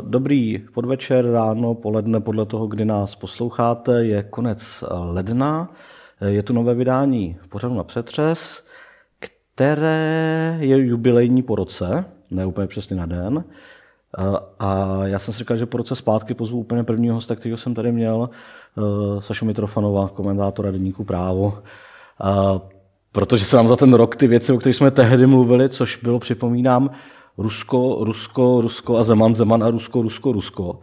Dobrý podvečer, ráno, poledne, podle toho, kdy nás posloucháte, je konec ledna. Je tu nové vydání pořadu na přetřes, které je jubilejní po roce, ne úplně přesně na den. A já jsem si říkal, že po roce zpátky pozvu úplně prvního hosta, kterého jsem tady měl, Sašu Mitrofanova, komentátora Deníku právo. Protože se nám za ten rok ty věci, o kterých jsme tehdy mluvili, což bylo, připomínám, Rusko, Rusko, Rusko a Zeman, Zeman a Rusko, Rusko, Rusko,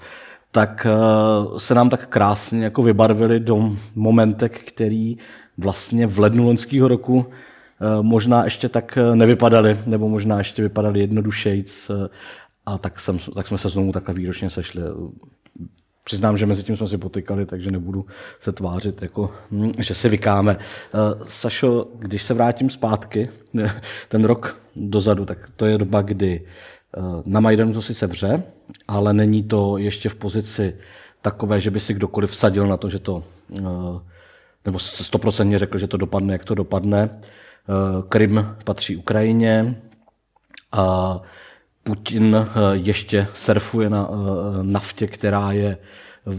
tak eh, se nám tak krásně jako vybarvili do momentek, který vlastně v lednu loňského roku eh, možná ještě tak eh, nevypadaly, nebo možná ještě vypadaly jednodušejc. A tak, jsem, tak jsme se znovu takhle výročně sešli. Přiznám, že mezi tím jsme si potykali, takže nebudu se tvářit, jako, hm, že si vykáme. Sašo, když se vrátím zpátky, ten rok dozadu, tak to je doba, kdy eh, na Majdanu to si sevře, ale není to ještě v pozici takové, že by si kdokoliv vsadil na to, že to, eh, nebo stoprocentně řekl, že to dopadne, jak to dopadne. Eh, Krym patří Ukrajině a Putin ještě surfuje na naftě, která je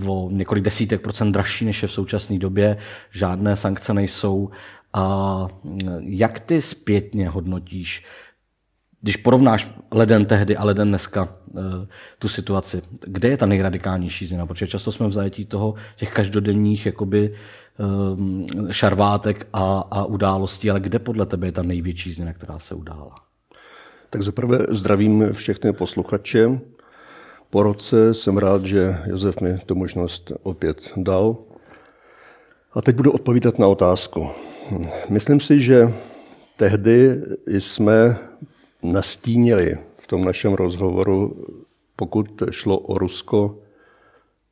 o několik desítek procent dražší, než je v současné době. Žádné sankce nejsou. A jak ty zpětně hodnotíš když porovnáš leden tehdy a leden dneska eh, tu situaci, kde je ta nejradikálnější změna? Protože často jsme v zajetí toho těch každodenních jakoby, eh, šarvátek a, a událostí, ale kde podle tebe je ta největší změna, která se udála? Tak zaprvé zdravím všechny posluchače. Po roce jsem rád, že Josef mi tu možnost opět dal. A teď budu odpovídat na otázku. Myslím si, že tehdy jsme nastínili v tom našem rozhovoru, pokud šlo o Rusko,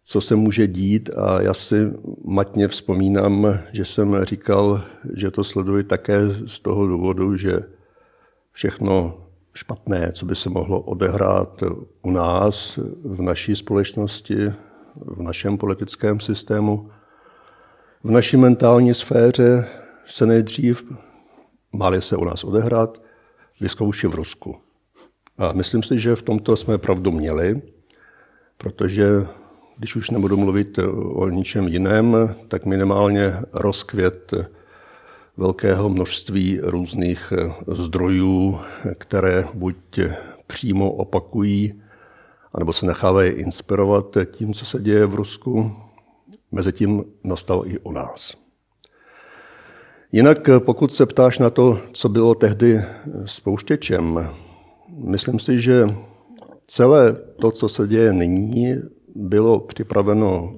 co se může dít a já si matně vzpomínám, že jsem říkal, že to sleduji také z toho důvodu, že všechno špatné, co by se mohlo odehrát u nás, v naší společnosti, v našem politickém systému, v naší mentální sféře se nejdřív, má se u nás odehrát, vyzkouší v Rusku. A myslím si, že v tomto jsme pravdu měli, protože když už nebudu mluvit o ničem jiném, tak minimálně rozkvět velkého množství různých zdrojů, které buď přímo opakují, anebo se nechávají inspirovat tím, co se děje v Rusku. Mezitím nastal i u nás. Jinak pokud se ptáš na to, co bylo tehdy spouštěčem, myslím si, že celé to, co se děje nyní, bylo připraveno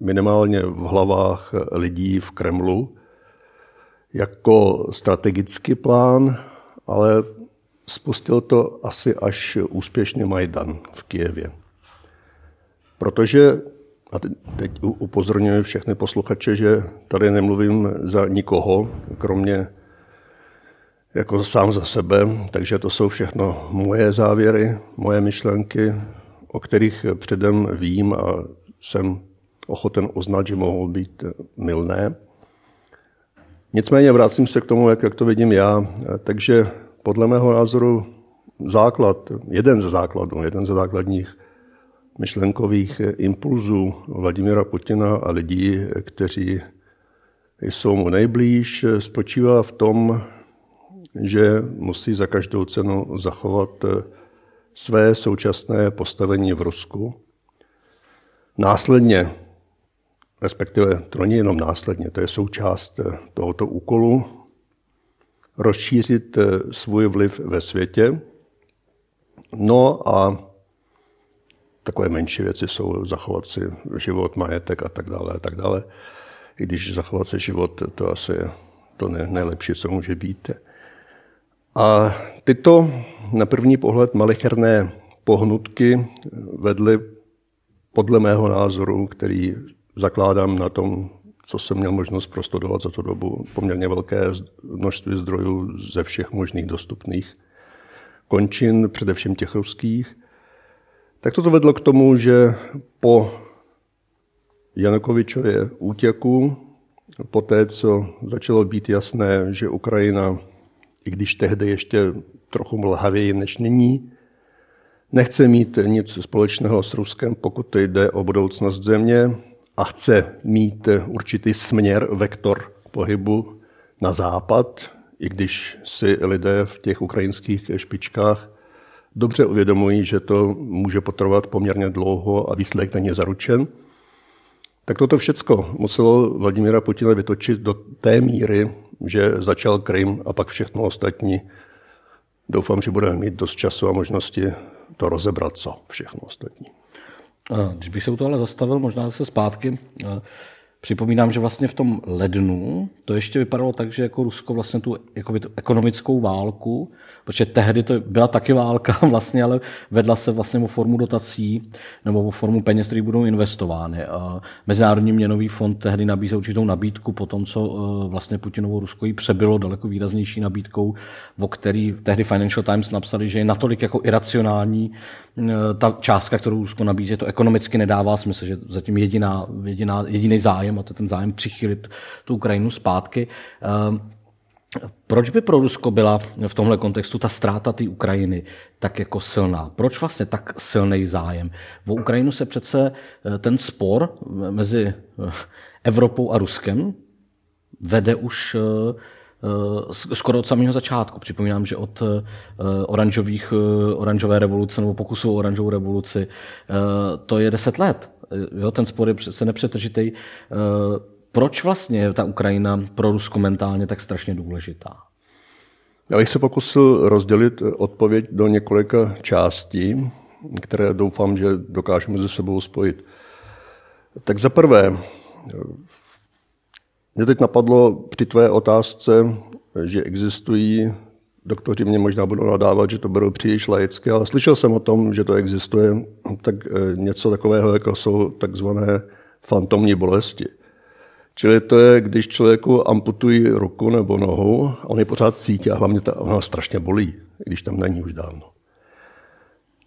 minimálně v hlavách lidí v Kremlu jako strategický plán, ale spustil to asi až úspěšně Majdan v Kijevě. Protože a teď upozorňuji všechny posluchače, že tady nemluvím za nikoho, kromě jako sám za sebe, takže to jsou všechno moje závěry, moje myšlenky, o kterých předem vím a jsem ochoten uznat, že mohou být milné. Nicméně vracím se k tomu, jak, jak to vidím já. Takže podle mého názoru základ, jeden ze základů, jeden ze základních myšlenkových impulzů Vladimira Putina a lidí, kteří jsou mu nejblíž, spočívá v tom, že musí za každou cenu zachovat své současné postavení v Rusku. Následně, respektive to není jenom následně, to je součást tohoto úkolu, rozšířit svůj vliv ve světě. No a takové menší věci jsou zachovat si život, majetek a tak dále a tak dále. I když zachovat si život, to asi je to nejlepší, co může být. A tyto na první pohled malicherné pohnutky vedly podle mého názoru, který zakládám na tom, co jsem měl možnost prostudovat za tu dobu, poměrně velké množství zdrojů ze všech možných dostupných končin, především těch ruských, tak toto vedlo k tomu, že po Janukovičově útěku, po té, co začalo být jasné, že Ukrajina, i když tehdy ještě trochu mlhavěji než nyní, nechce mít nic společného s Ruskem, pokud jde o budoucnost země a chce mít určitý směr, vektor pohybu na západ, i když si lidé v těch ukrajinských špičkách dobře uvědomují, že to může potrvat poměrně dlouho a výsledek není zaručen, tak toto všecko muselo Vladimira Putina vytočit do té míry, že začal Krym a pak všechno ostatní. Doufám, že budeme mít dost času a možnosti to rozebrat, co všechno ostatní. Když bych se u toho ale zastavil, možná se zpátky, Připomínám, že vlastně v tom lednu to ještě vypadalo tak, že jako Rusko vlastně tu, jako tu ekonomickou válku protože tehdy to byla taky válka vlastně, ale vedla se vlastně o formu dotací nebo o formu peněz, které budou investovány. A Mezinárodní měnový fond tehdy nabízel určitou nabídku po tom, co e, vlastně Putinovo Rusko jí přebylo daleko výraznější nabídkou, o který tehdy Financial Times napsali, že je natolik jako iracionální e, ta částka, kterou Rusko nabízí, to ekonomicky nedává smysl, že zatím jediná, jediná, jediný zájem, a to je ten zájem přichylit tu Ukrajinu zpátky. E, proč by pro Rusko byla v tomhle kontextu ta ztráta té Ukrajiny tak jako silná? Proč vlastně tak silný zájem? V Ukrajinu se přece eh, ten spor mezi eh, Evropou a Ruskem vede už eh, skoro od samého začátku. Připomínám, že od oranžových, oranžové revoluce nebo pokusu o oranžovou revoluci to je deset let. Jo, ten spor je přece nepřetržitý proč vlastně je ta Ukrajina pro Rusko mentálně tak strašně důležitá? Já bych se pokusil rozdělit odpověď do několika částí, které doufám, že dokážeme ze sebou spojit. Tak za prvé, mě teď napadlo při tvé otázce, že existují, doktoři mě možná budou nadávat, že to berou příliš laicky, ale slyšel jsem o tom, že to existuje, tak eh, něco takového, jako jsou takzvané fantomní bolesti. Čili to je, když člověku amputují ruku nebo nohu, on je pořád cítí a hlavně ta, ona strašně bolí, když tam není už dávno.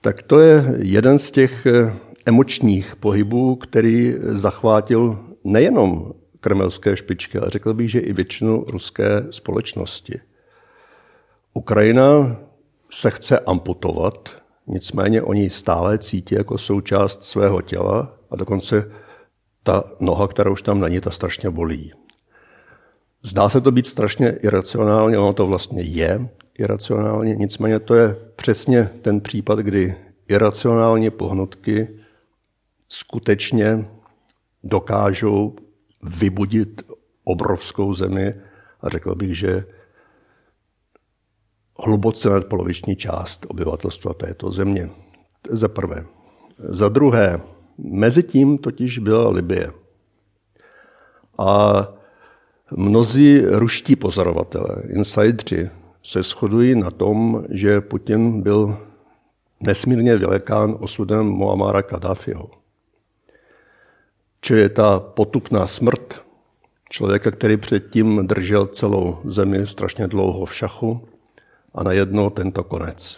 Tak to je jeden z těch eh, emočních pohybů, který zachvátil nejenom kremelské špičky, ale řekl bych, že i většinu ruské společnosti. Ukrajina se chce amputovat, nicméně oni stále cítí jako součást svého těla a dokonce ta noha, která už tam není, ta strašně bolí. Zdá se to být strašně iracionálně, ono to vlastně je iracionálně, nicméně to je přesně ten případ, kdy iracionální pohnutky skutečně dokážou vybudit obrovskou zemi a řekl bych, že hluboce nadpoloviční část obyvatelstva této země. Za prvé. Za druhé, Mezitím totiž byla Libie. A mnozí ruští pozorovatelé, insidři, se shodují na tom, že Putin byl nesmírně vylekán osudem Muamara Kadáfiho. Čili ta potupná smrt člověka, který předtím držel celou zemi strašně dlouho v šachu a najednou tento konec.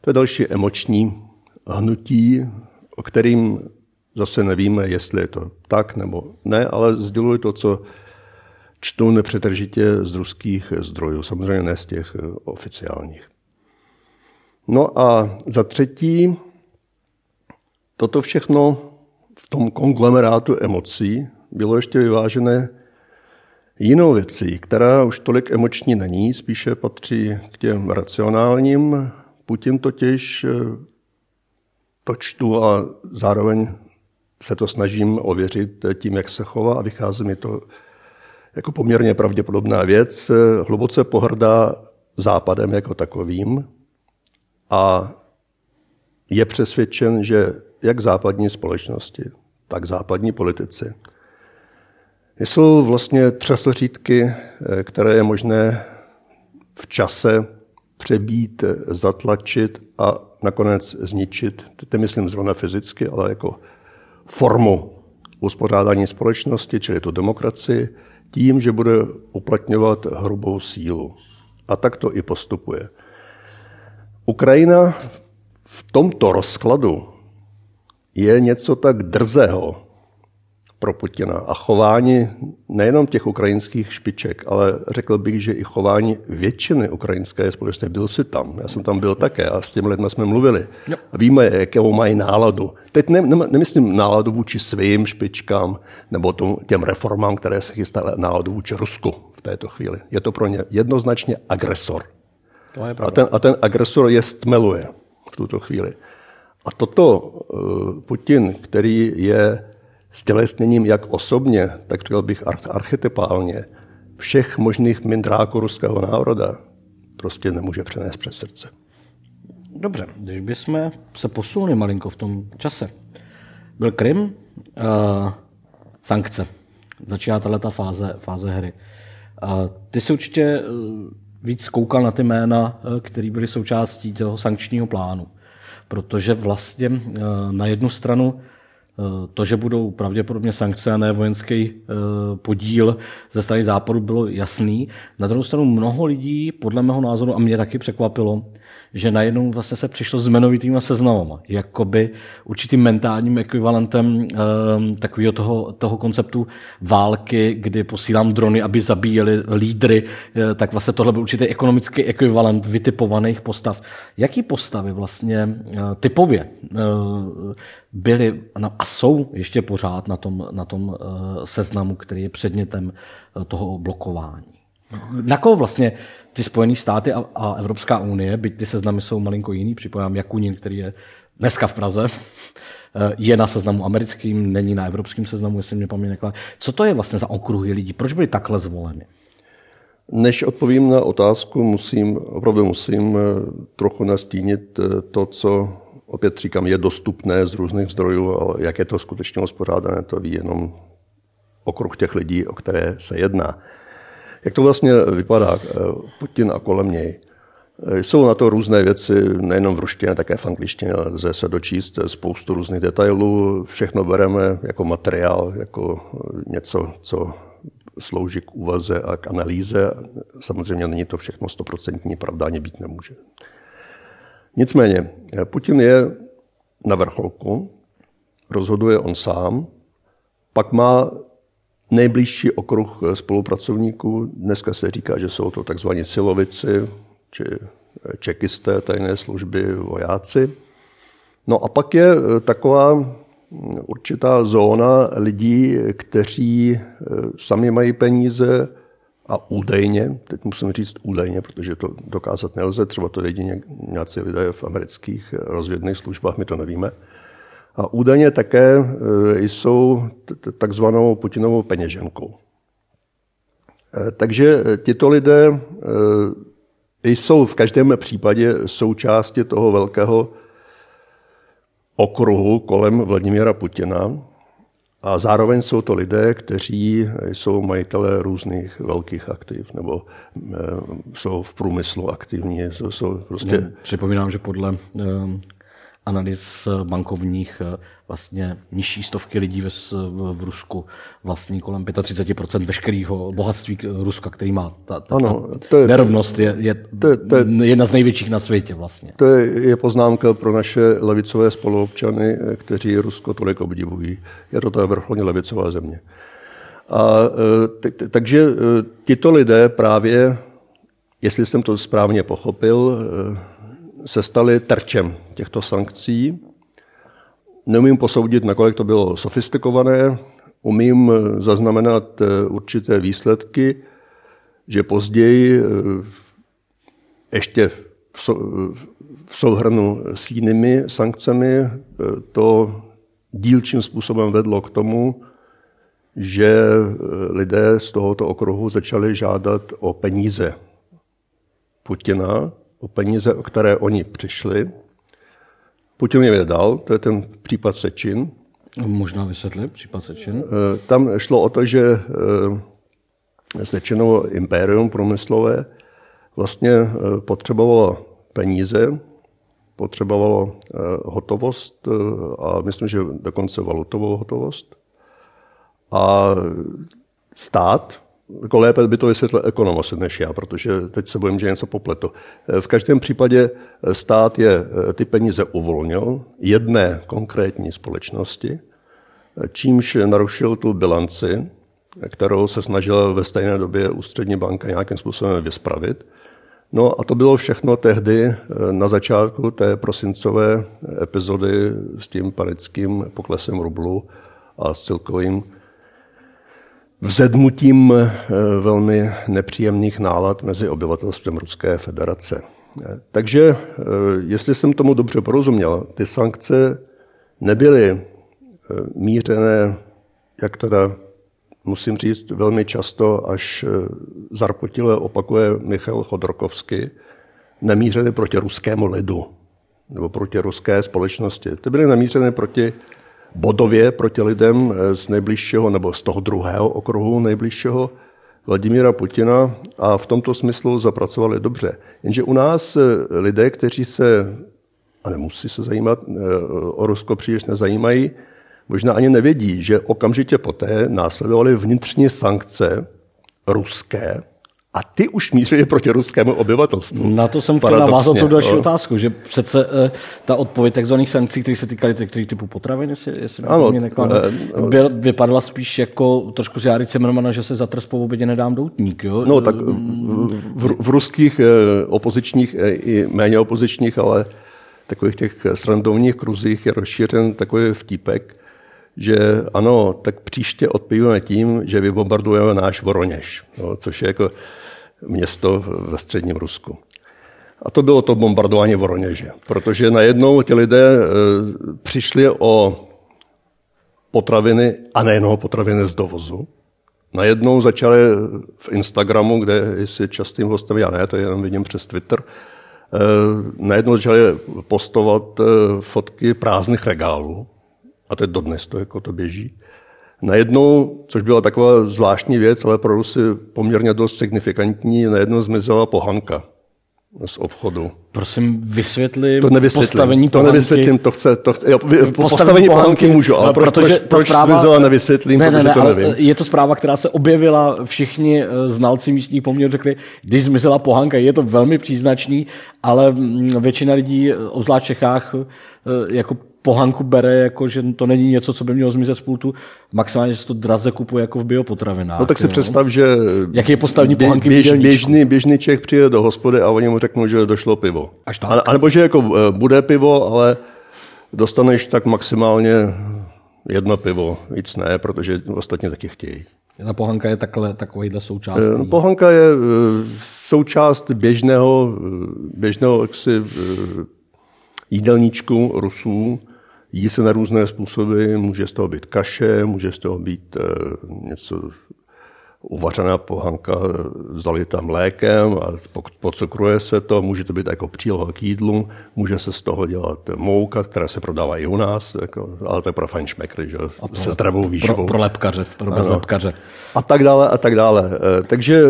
To je další emoční hnutí o kterým zase nevíme, jestli je to tak nebo ne, ale sděluji to, co čtu nepřetržitě z ruských zdrojů, samozřejmě ne z těch oficiálních. No a za třetí, toto všechno v tom konglomerátu emocí bylo ještě vyvážené jinou věcí, která už tolik emoční není, spíše patří k těm racionálním. Putin totiž to čtu a zároveň se to snažím ověřit tím, jak se chová a vychází mi to jako poměrně pravděpodobná věc. Hluboce pohrdá západem jako takovým a je přesvědčen, že jak západní společnosti, tak západní politici jsou vlastně třesleřítky, které je možné v čase přebít, zatlačit a nakonec zničit, teď myslím zrovna fyzicky, ale jako formu uspořádání společnosti, čili tu demokracii, tím, že bude uplatňovat hrubou sílu. A tak to i postupuje. Ukrajina v tomto rozkladu je něco tak drzého, pro Putina. A chování nejenom těch ukrajinských špiček, ale řekl bych, že i chování většiny ukrajinské společnosti. Byl si tam, já jsem tam byl také a s těmi lidmi jsme mluvili. Jo. A víme, jakou mají náladu. Teď ne, ne, nemyslím náladu vůči svým špičkám nebo tomu, těm reformám, které se chystaly, náladu vůči Rusku v této chvíli. Je to pro ně jednoznačně agresor. To je a, ten, a ten agresor je stmeluje v tuto chvíli. A toto uh, Putin, který je stělesněním jak osobně, tak řekl bych archetypálně, všech možných mindráků ruského národa prostě nemůže přenést přes srdce. Dobře, když bychom se posunuli malinko v tom čase. Byl Krym, uh, sankce. Začíná tato fáze, fáze hry. Uh, ty si určitě uh, víc koukal na ty jména, které byly součástí toho sankčního plánu. Protože vlastně uh, na jednu stranu Eh, to, že budou pravděpodobně sankce a ne vojenský eh, podíl ze strany západu, bylo jasný. Na druhou stranu mnoho lidí, podle mého názoru, a mě taky překvapilo, že najednou vlastně se přišlo s jmenovitýma seznamama, jakoby určitým mentálním ekvivalentem um, takového toho, toho konceptu války, kdy posílám drony, aby zabíjeli lídry, eh, tak vlastně tohle byl určitý ekonomický ekvivalent vytipovaných postav. Jaký postavy vlastně uh, typově uh, byly a jsou ještě pořád na tom, na tom seznamu, který je předmětem toho blokování? Na koho vlastně ty Spojené státy a, a Evropská unie, byť ty seznamy jsou malinko jiný, připojám Jakunin, který je dneska v Praze, eh, je na seznamu americkým, není na evropském seznamu, jestli mě paměť nekladá. Co to je vlastně za okruhy lidí? Proč byli takhle zvoleni? Než odpovím na otázku, musím, opravdu musím eh, trochu nastínit eh, to, co opět říkám, je dostupné z různých zdrojů, ale jak je to skutečně uspořádané, to ví jenom okruh těch lidí, o které se jedná. Jak to vlastně vypadá eh, Putin a kolem něj? Eh, jsou na to různé věci, nejenom v ruštině, také v angličtině. Lze se dočíst spoustu různých detailů. Všechno bereme jako materiál, jako eh, něco, co slouží k úvaze a k analýze. Samozřejmě není to všechno stoprocentní, pravda ani být nemůže. Nicméně, Putin je na vrcholku, rozhoduje on sám, pak má nejbližší okruh eh, spolupracovníků. Dneska se říká, že jsou to takzvaní silovici, či eh, čekisté tajné služby, vojáci. No a pak je eh, taková hm, určitá zóna lidí, kteří sami mají peníze a údajně, teď musím říct údajně, protože to dokázat nelze, třeba to jedině nějací lidé v amerických rozvědných službách, my to nevíme, a údajně také e, jsou takzvanou Putinovou peněženkou. E, takže tito lidé jsou v každém případě součástí toho velkého okruhu kolem Vladimíra Putina. A zároveň jsou to lidé, kteří jsou majitelé různých velkých aktiv nebo jsou v průmyslu aktivní. Jsou prostě... Připomínám, že podle analýz bankovních eh, vlastně nižší stovky lidí v, v Rusku vlastní kolem 35% veškerého bohatství Ruska, který má. Ta, ta, ano, to je, nerovnost je, je, to je, to je jedna z největších na světě vlastně. To je, je poznámka pro naše levicové spoluobčany, kteří Rusko tolik obdivují. Je to ta vrcholně levicová země. A, eh, takže eh, tito lidé právě, jestli jsem to správně pochopil, se staly terčem těchto sankcí. Neumím posoudit, nakolik to bylo sofistikované, umím zaznamenat eh, určité výsledky, že později eh, ještě v souhrnu s jinými sankcemi eh, to dílčím způsobem vedlo k tomu, že lidé z tohoto okruhu začali žádat o peníze Putina, o peníze, o které oni přišli. Putin jim je dal, to je ten případ Sečin. Možná vysvětlit případ Sečin. Eh, tam šlo o to, že eh, Sečinovo impérium průmyslové vlastně eh, potřebovalo peníze, potřebovalo hotovost a myslím, že dokonce valutovou hotovost. A stát jako lépe by to vysvětlil ekonom než já, protože teď se bojím, že něco popletu. V každém případě stát je ty peníze uvolnil jedné konkrétní společnosti, čímž narušil tu bilanci, kterou se snažila ve stejné době ústřední banka nějakým způsobem vyspravit. No a to bylo všechno tehdy eh, na začátku té prosincové epizody s tím panickým poklesem rublu a s celkovým vzedmutím eh, velmi nepříjemných nálad mezi obyvatelstvem Ruské federace. Eh, takže, jestli jsem tomu dobře porozuměl, ty sankce nebyly mířené, jak teda musím říct, velmi často až eh, zarpotile opakuje Michal Chodorkovsky, nemířeny proti ruskému lidu nebo proti ruské společnosti. Ty byly namířeny proti bodově proti lidem eh, z nejbližšího nebo z toho druhého okruhu nejbližšího Vladimíra Putina a v tomto smyslu zapracovali dobře. Jenže u nás eh, lidé, kteří se, a nemusí se zajímat, o Rusko příliš nezajímají, možná ani nevědí, že okamžitě poté následovaly vnitřní sankce ruské, a ty už mířily proti ruskému obyvatelstvu. Na to jsem chtěl navázat tu další no. otázku, že přece uh, ta odpověď takzvaných sankcí, které se týkaly těch typu potravin, jestli, jestli ano, mě nekladu, uh, byl, vypadala spíš jako trošku z Járy Cimrmana, že se za trest po obědě nedám doutník. Jo? No tak v, v ruských uh, opozičních i méně opozičních, ale takových těch srandovních kruzích je rozšířen takový vtípek, že ano, tak příště odpovídáme tím, že vybombardujeme náš Voroněž, no, což je jako město ve středním Rusku. A to bylo to bombardování Voroněže, protože najednou ti lidé e, přišli o potraviny, a nejenom potraviny z dovozu. Najednou začali v Instagramu, kde jsi častým hostem, já ne, to jenom vidím přes Twitter, e, najednou začali postovat e, fotky prázdných regálů, a to je dodnes, to, jako to běží. Najednou, což byla taková zvláštní věc, ale pro Rusy poměrně dost signifikantní, najednou zmizela pohanka z obchodu. Prosím, vysvětli to postavení To nevysvětlím, to chce, to chce jo, postavení, postavení pohanky, pohanky můžu, ale proč, protože proč, proč zpráva, zmizela, nevysvětlím, ne, ne, ne, to nevím. Je to zpráva, která se objevila, všichni eh, znalci místních poměrů řekli, když zmizela pohanka, je to velmi příznačný, ale mm, většina lidí, obzvlášť v Čechách, eh, jako pohanku bere, jako, že to není něco, co by mělo zmizet z pultu, maximálně, že se to draze kupuje jako v biopotravinách. No tak si jo. představ, že Jaký je postavení bě, pohanky běž, běžný, běžný Čech přijde do hospody a oni mu řeknou, že došlo pivo. Až tak. A, a nebo že jako eh, bude pivo, ale dostaneš tak maximálně jedno pivo, víc ne, protože ostatně taky chtějí. Ta pohanka je takhle, takovýhle součást. Eh, pohanka je eh, součást běžného, běžného jaksi, jídelníčku Rusů, Jí se na různé způsoby, může z toho být kaše, může z toho být e, něco uvařená pohanka zalitá mlékem a pocukruje se to, může to být jako příloha k jídlu, může se z toho dělat mouka, která se prodává i u nás, jako, ale to je pro fajnšmekry, že? A se zdravou výživou. Pro, pro lepkaře, pro bezlepkaře. A tak dále, a tak dále. E, takže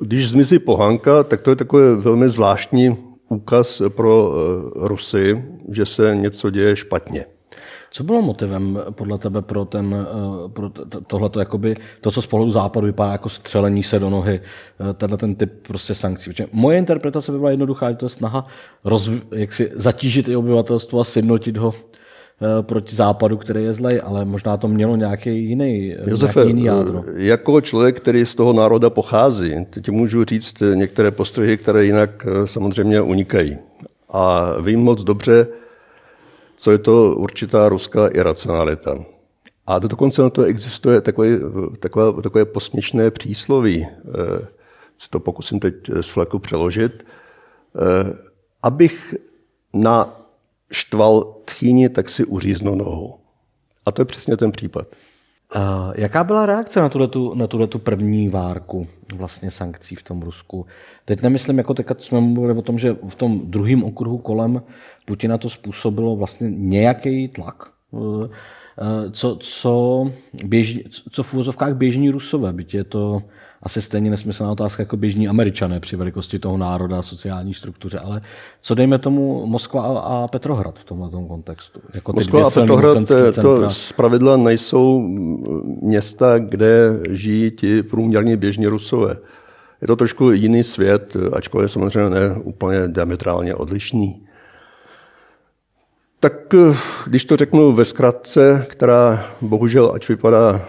když zmizí pohanka, tak to je takové velmi zvláštní úkaz pro eh, Rusy, že se něco děje špatně. Co bylo motivem podle tebe pro, ten, eh, pro tohleto, jakoby, to, co z pohledu západu vypadá jako střelení se do nohy, eh, tenhle ten typ prostě sankcí? Protože moje interpretace by byla jednoduchá, že to je snaha rozv- jak si zatížit i obyvatelstvo a sjednotit ho proti západu, který je zlej, ale možná to mělo nějaký jiný, eh, Josefe, nějaký jiný jádro. Jako člověk, který z toho národa pochází, teď můžu říct některé postřehy, které jinak eh, samozřejmě unikají. A vím moc dobře, co je to určitá ruská iracionalita. A dokonce na to existuje takové, takové, takové posměšné přísloví, si to pokusím teď z fleku přeložit, abych na štval tchýni, tak si uříznu nohu. A to je přesně ten případ. Uh, jaká byla reakce na tuto, na tuto první várku vlastně sankcí v tom Rusku? Teď nemyslím, jako teď jsme mluvili o tom, že v tom druhém okruhu kolem Putina to způsobilo vlastně nějaký tlak. Uh, co, co, běžní, co v úvozovkách běžní Rusové, byť je to asi stejně nesmyslná otázka jako běžní američané při velikosti toho národa a sociální struktuře, ale co dejme tomu Moskva a Petrohrad v tomhle kontextu? Jako Moskva a Petrohrad eh, to pravidla nejsou města, kde žijí ti průměrní běžní Rusové. Je to trošku jiný svět, ačkoliv samozřejmě ne úplně diametrálně odlišný. Tak eh, když to řeknu ve zkratce, která bohužel, ač vypadá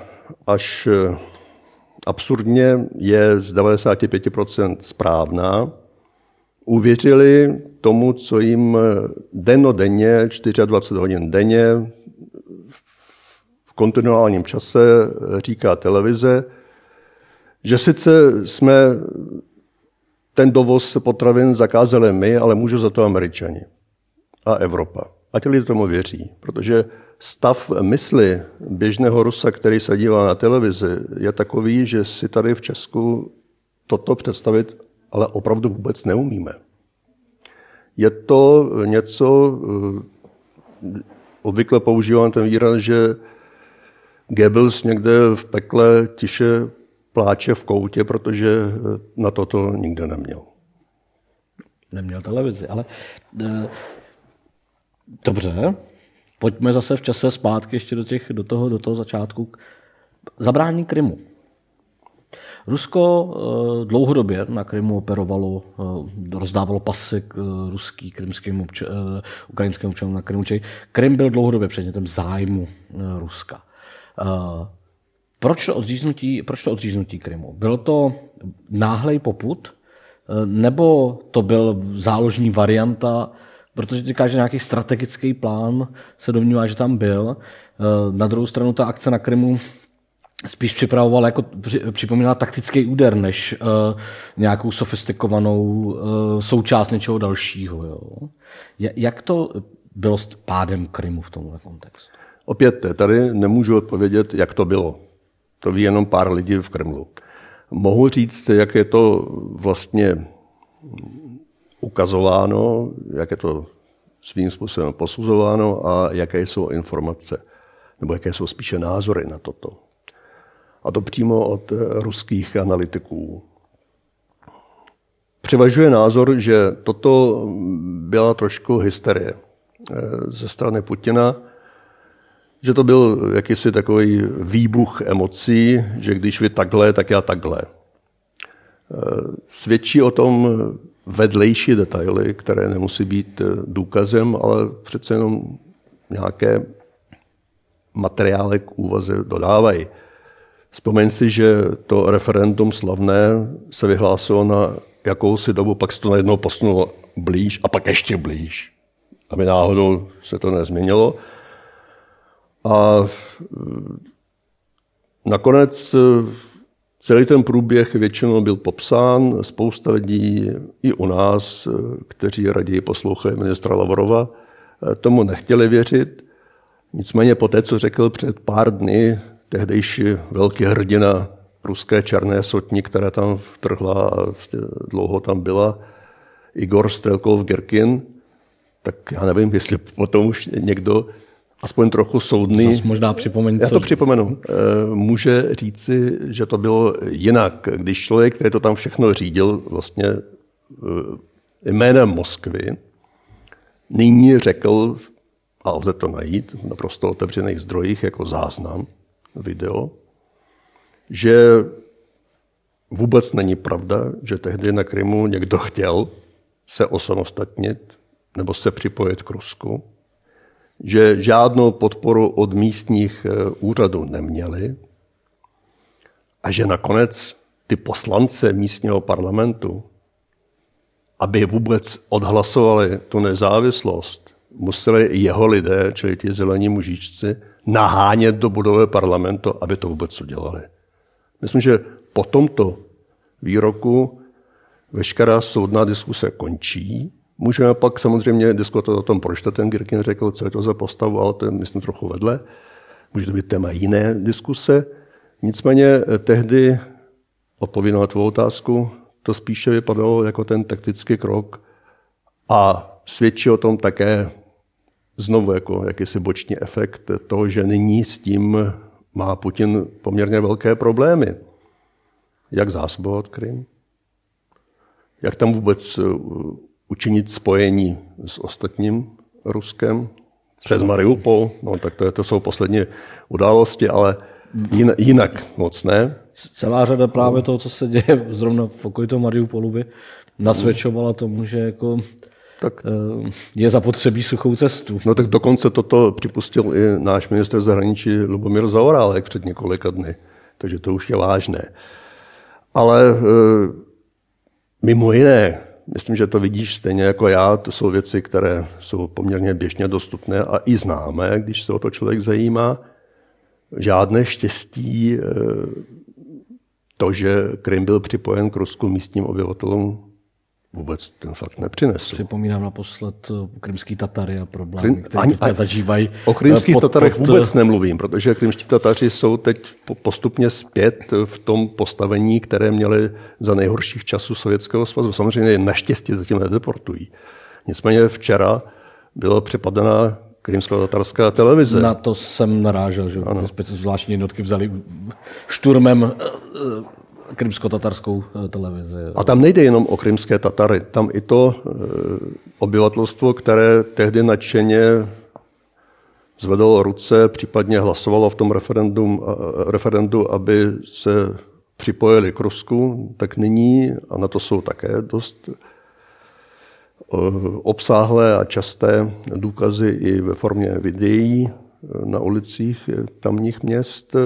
až eh, absurdně, je z 95% správná, uvěřili tomu, co jim denně, 24 hodin denně, v kontinuálním čase říká televize, že sice jsme ten dovoz potravin zakázali my, ale můžou za to američani a Evropa. A ti lidé tomu věří, protože stav mysli běžného Rusa, který se dívá na televizi, je takový, že si tady v Česku toto představit ale opravdu vůbec neumíme. Je to něco, eh, obvykle používám ten výraz, že Goebbels někde v pekle tiše pláče v koutě, protože na toto nikde neměl. Neměl televizi, ale e, dobře, pojďme zase v čase zpátky ještě do, těch, do, toho, do toho začátku. Zabrání Krymu. Rusko e, dlouhodobě na Krymu operovalo, e, rozdávalo pasy k e, ruský, krymským, obč- ukrajinským občanům na Krymu. Krym byl dlouhodobě předmětem zájmu Ruska. Proč to odříznutí, proč to odříznutí Krymu? Bylo to náhlej poput, eh, nebo to byl záložní varianta, protože říká, že nějaký strategický plán se domnívá, že tam byl. Eh, na druhou stranu ta akce na Krymu spíš připravovala jako připomínala taktický úder, než uh, nějakou sofistikovanou uh, součást něčeho dalšího. Jo. Jak to bylo s pádem Krymu v tomhle kontextu? Opět, tady nemůžu odpovědět, jak to bylo. To ví jenom pár lidí v Kremlu. Mohu říct, jak je to vlastně ukazováno, jak je to svým způsobem posuzováno a jaké jsou informace, nebo jaké jsou spíše názory na toto. A to přímo od ruských analytiků. Převažuje názor, že toto byla trošku hysterie ze strany Putina, že to byl jakýsi takový výbuch emocí, že když vy takhle, tak já takhle. Svědčí o tom vedlejší detaily, které nemusí být důkazem, ale přece jenom nějaké materiály k úvaze dodávají. Vzpomeň si, že to referendum slavné se vyhlásilo na jakousi dobu, pak se to najednou posunulo blíž a pak ještě blíž, aby náhodou se to nezměnilo. A nakonec celý ten průběh většinou byl popsán. Spousta lidí i u nás, kteří raději poslouchají ministra Lavrova, tomu nechtěli věřit. Nicméně po té, co řekl před pár dny tehdejší velký hrdina ruské černé sotní, která tam vtrhla a vlastně dlouho tam byla, Igor Strelkov Gerkin, tak já nevím, jestli potom už někdo aspoň trochu soudný. Zas možná připomeň, Já to připomenu. Eh, může říci, že to bylo jinak. Když člověk, který to tam všechno řídil, vlastně eh, jménem Moskvy, nyní řekl, a lze to najít v naprosto otevřených zdrojích jako záznam, video, že vůbec není pravda, že tehdy na Krymu někdo chtěl se osamostatnit nebo se připojit k Rusku, že žádnou podporu od místních eh, úřadů neměli a že nakonec ty poslance místního parlamentu, aby vůbec odhlasovali tu nezávislost, museli jeho lidé, čili ti zelení mužičci, nahánět do budovy parlamentu, aby to vůbec udělali. Myslím, že po tomto výroku veškerá soudná diskuse končí Můžeme pak samozřejmě diskutovat o tom, proč to ten Girkin řekl, co je to za postavu, ale to je, myslím, trochu vedle. Může to být téma jiné diskuse. Nicméně eh, tehdy, odpověď na tvou otázku, to spíše vypadalo jako ten taktický krok a svědčí o tom také znovu jako jakýsi boční efekt toho, že nyní s tím má Putin poměrně velké problémy. Jak zásobovat Krym? Jak tam vůbec eh, učinit spojení s ostatním Ruskem přes Mariupol. No tak to, je, to jsou poslední události, ale jinak moc ne. Celá řada právě toho, co se děje zrovna v okolí toho Mariupolu by nasvědčovala tomu, že jako tak, eh, je zapotřebí suchou cestu. No tak dokonce toto připustil i náš minister zahraničí Lubomír Zaorálek před několika dny. Takže to už je vážné. Ale eh, mimo jiné, myslím, že to vidíš stejně jako já, to jsou věci, které jsou poměrně běžně dostupné a i známé, když se o to člověk zajímá. Žádné štěstí eh, to, že Krym byl připojen k Rusku místním obyvatelům vůbec ten fakt nepřinesl. Připomínám naposled eh, krymský Tatary a problémy, Krym, které ani, zažívají. O krymských pod, Tatarech pod... vůbec nemluvím, protože krymští Tataři jsou teď postupně zpět v tom postavení, které měli za nejhorších časů Sovětského svazu. Samozřejmě naštěstí zatím nedeportují. Nicméně včera byla přepadená krymsko-tatarská televize. Na to jsem narážel, že ano. zvláštní jednotky vzali šturmem eh, eh, krymsko-tatarskou eh, televizi. A tam nejde jenom o krymské Tatary, tam i to obyvatelstvo, které tehdy nadšeně zvedalo ruce, případně hlasovalo v tom referendum, referendu, aby se připojili k Rusku, tak nyní, a na to jsou také dost Eh, obsáhlé a časté důkazy i ve formě videí eh, na ulicích tamních měst eh,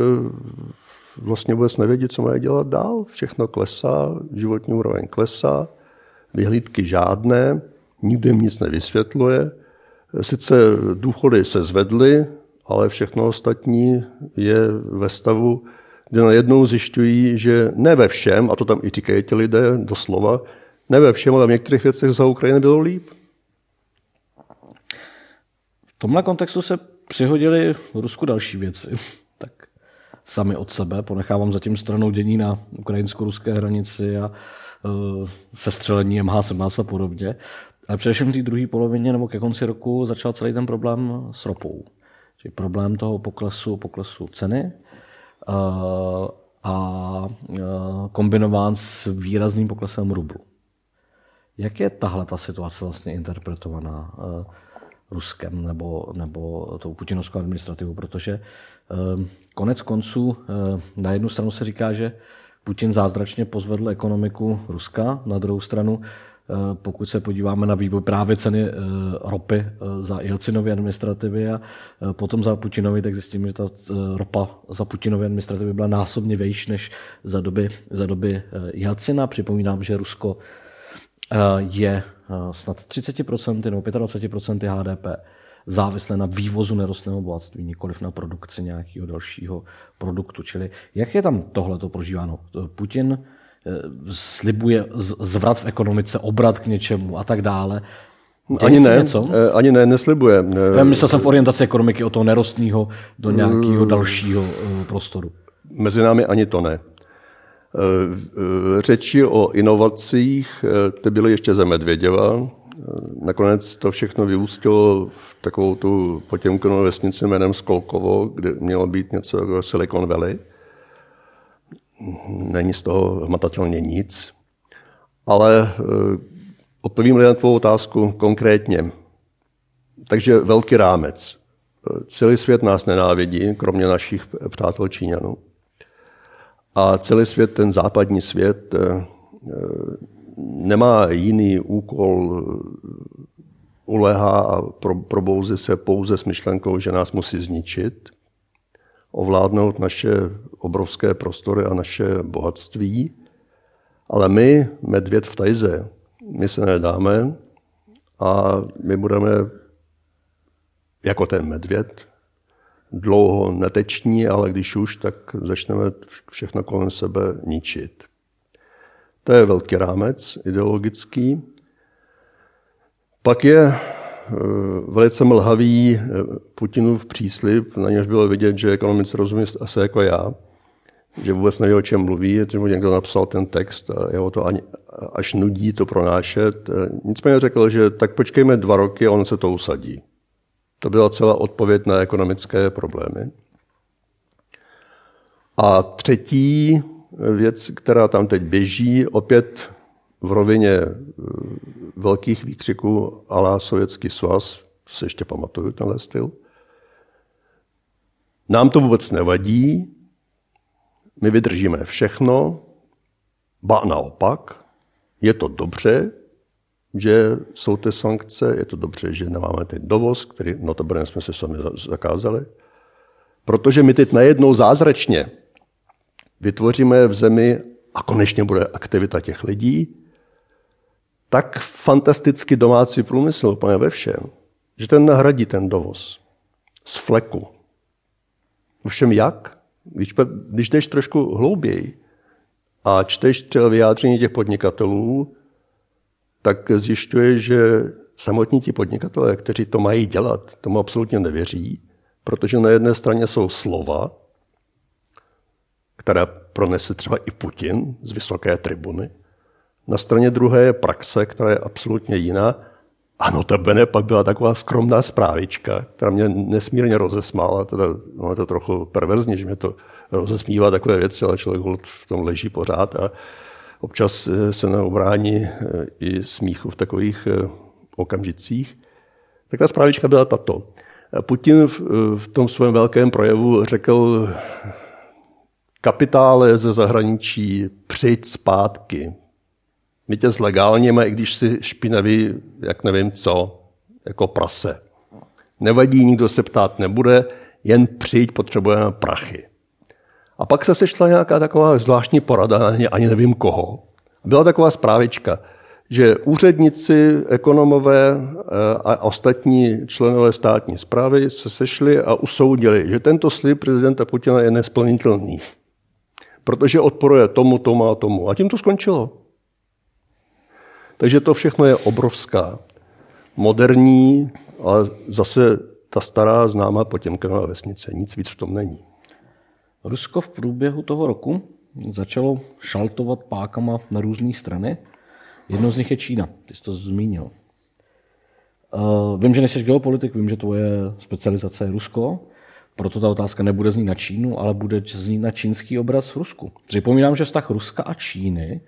vlastně vůbec nevědí, co mají dělat dál. Všechno klesá, životní úroveň klesá, vyhlídky žádné, nikdo jim nic nevysvětluje. Sice důchody se zvedly, ale všechno ostatní je ve stavu, kde najednou zjišťují, že ne ve všem, a to tam i říkají ti lidé doslova, ne ve všem, ale v některých věcech za Ukrajiny bylo líp. V tomhle kontextu se přihodili v Rusku další věci. Sami od sebe, ponechávám zatím stranou dění na ukrajinsko-ruské hranici a uh, sestřelení MH17 a podobně. Ale především v té druhé polovině nebo ke konci roku začal celý ten problém s ropou. Čili problém toho poklesu, poklesu ceny uh, a uh, kombinován s výrazným poklesem rublu. Jak je tahle ta situace vlastně interpretovaná uh, Ruskem nebo, nebo tou putinovskou administrativou? Protože uh, konec konců uh, na jednu stranu se říká, že Putin zázračně pozvedl ekonomiku Ruska, na druhou stranu pokud se podíváme na vývoj právě ceny ropy za Jelcinovy administrativy a potom za Putinovi, tak zjistíme, že ta ropa za Putinovy administrativy byla násobně vejš než za doby, za doby Jelcina. Připomínám, že Rusko je eh, snad 30% nebo 25% HDP závislé na vývozu nerostného bohatství, nikoliv na produkci nějakého dalšího produktu. Čili jak je tam tohleto prožíváno? Putin eh, slibuje zvrat v ekonomice, obrat k něčemu a tak dále. Děje ani ne, něco? ani ne, neslibuje. Já myslel jsem v orientaci ekonomiky od toho nerostního do nějakého dalšího prostoru. Mezi námi ani to ne. Eh, řeči o inovacích, eh, ty byly ještě ze Medvěděva. Eh, nakonec to všechno vyústilo v takovou tu potěmkonou vesnici jménem Skolkovo, kde mělo být něco jako Silicon Valley. Není z toho hmatatelně nic. Ale odpovím na tvou otázku konkrétně. Takže velký rámec. Celý svět nás nenávidí, kromě našich přátel Číňanů. A celý svět, ten západní svět, eh, eh, nemá jiný úkol, eh, ulehá a probouzí se pouze s myšlenkou, že nás musí zničit, ovládnout naše obrovské prostory a naše bohatství. Ale my, medvěd v tajze, my se nedáme a my budeme jako ten medvěd dlouho neteční, ale když už, tak začneme všechno kolem sebe ničit. To je velký rámec ideologický. Pak je e, velice mlhavý e, Putinův příslip, na něž bylo vidět, že ekonomice rozumí asi jako já, že vůbec neví, o čem mluví, že mu někdo napsal ten text a jeho to ani, až nudí to pronášet. E, nicméně řekl, že tak počkejme dva roky a on se to usadí. To byla celá odpověď na ekonomické problémy. A třetí věc, která tam teď běží, opět v rovině eh, velkých výkřiků ala Sovětský svaz, to se ještě pamatuju, tenhle styl. Nám to vůbec nevadí, my vydržíme všechno, ba naopak, je to dobře, že jsou ty sankce, je to dobře, že nemáme ten dovoz, který notabene jsme se sami zakázali, protože my teď najednou zázračně vytvoříme v zemi a konečně bude aktivita těch lidí, tak fantasticky domácí průmysl úplně ve všem, že ten nahradí ten dovoz z fleku. Všem jak? Když, když jdeš trošku hlouběji a čteš vyjádření těch podnikatelů, tak zjišťuje, že samotní ti podnikatelé, kteří to mají dělat, tomu absolutně nevěří, protože na jedné straně jsou slova, která pronese třeba i Putin z vysoké tribuny, na straně druhé je praxe, která je absolutně jiná. A notabene pak byla taková skromná zprávička, která mě nesmírně rozesmála. Teda, no je to trochu perverzní, že mě to rozesmívá takové věci, ale člověk v tom leží pořád a občas eh, se neobrání eh, i smíchu v takových eh, okamžicích. Tak ta zprávička byla tato. Putin v tom svém velkém projevu řekl kapitále ze zahraničí přijď zpátky, my tě zlegálněme, i když si špinavý, jak nevím co, jako prase. Nevadí, nikdo se ptát nebude, jen přijď, potřebujeme prachy. A pak se sešla nějaká taková zvláštní porada, ani nevím koho. Byla taková zprávička, že úředníci, ekonomové eh, a ostatní členové státní zprávy se sešli a usoudili, že tento slib prezidenta Putina je nesplnitelný, protože odporuje tomu, tomu a tomu. A tím to skončilo. Takže to všechno je obrovská, moderní, ale zase ta stará známá Potěmkinová vesnice. Nic víc v tom není. Rusko v průběhu toho roku začalo šaltovat pákama na různé strany. Jednou z nich je Čína, ty jsi to zmínil. Uh, vím, že nejsi geopolitik, vím, že tvoje specializace je Rusko, proto ta otázka nebude znít na Čínu, ale bude znít na čínský obraz v Rusku. Připomínám, že vztah Ruska a Číny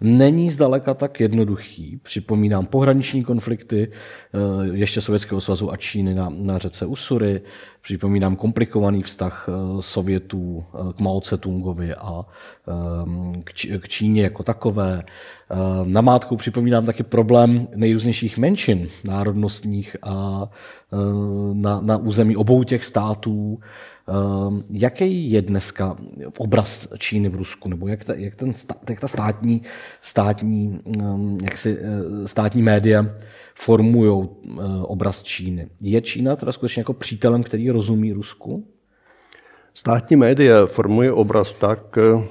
není zdaleka tak jednoduchý. Připomínám pohraniční konflikty eh, ještě Sovětského svazu a Číny na, na řece Usury. Připomínám komplikovaný vztah eh, Sovětů eh, k Mao Tse-tungovi a k Číně jako takové. Namátkou připomínám taky problém nejrůznějších menšin národnostních a na, na území obou těch států jaký je dneska obraz Číny v Rusku, nebo jak ta, jak ten, jak ta státní, státní, ehm, jak si, eh, státní média formují eh, obraz Číny? Je Čína teda skutečně jako přítelem, který rozumí Rusku? Státní média formuje obraz tak, eh,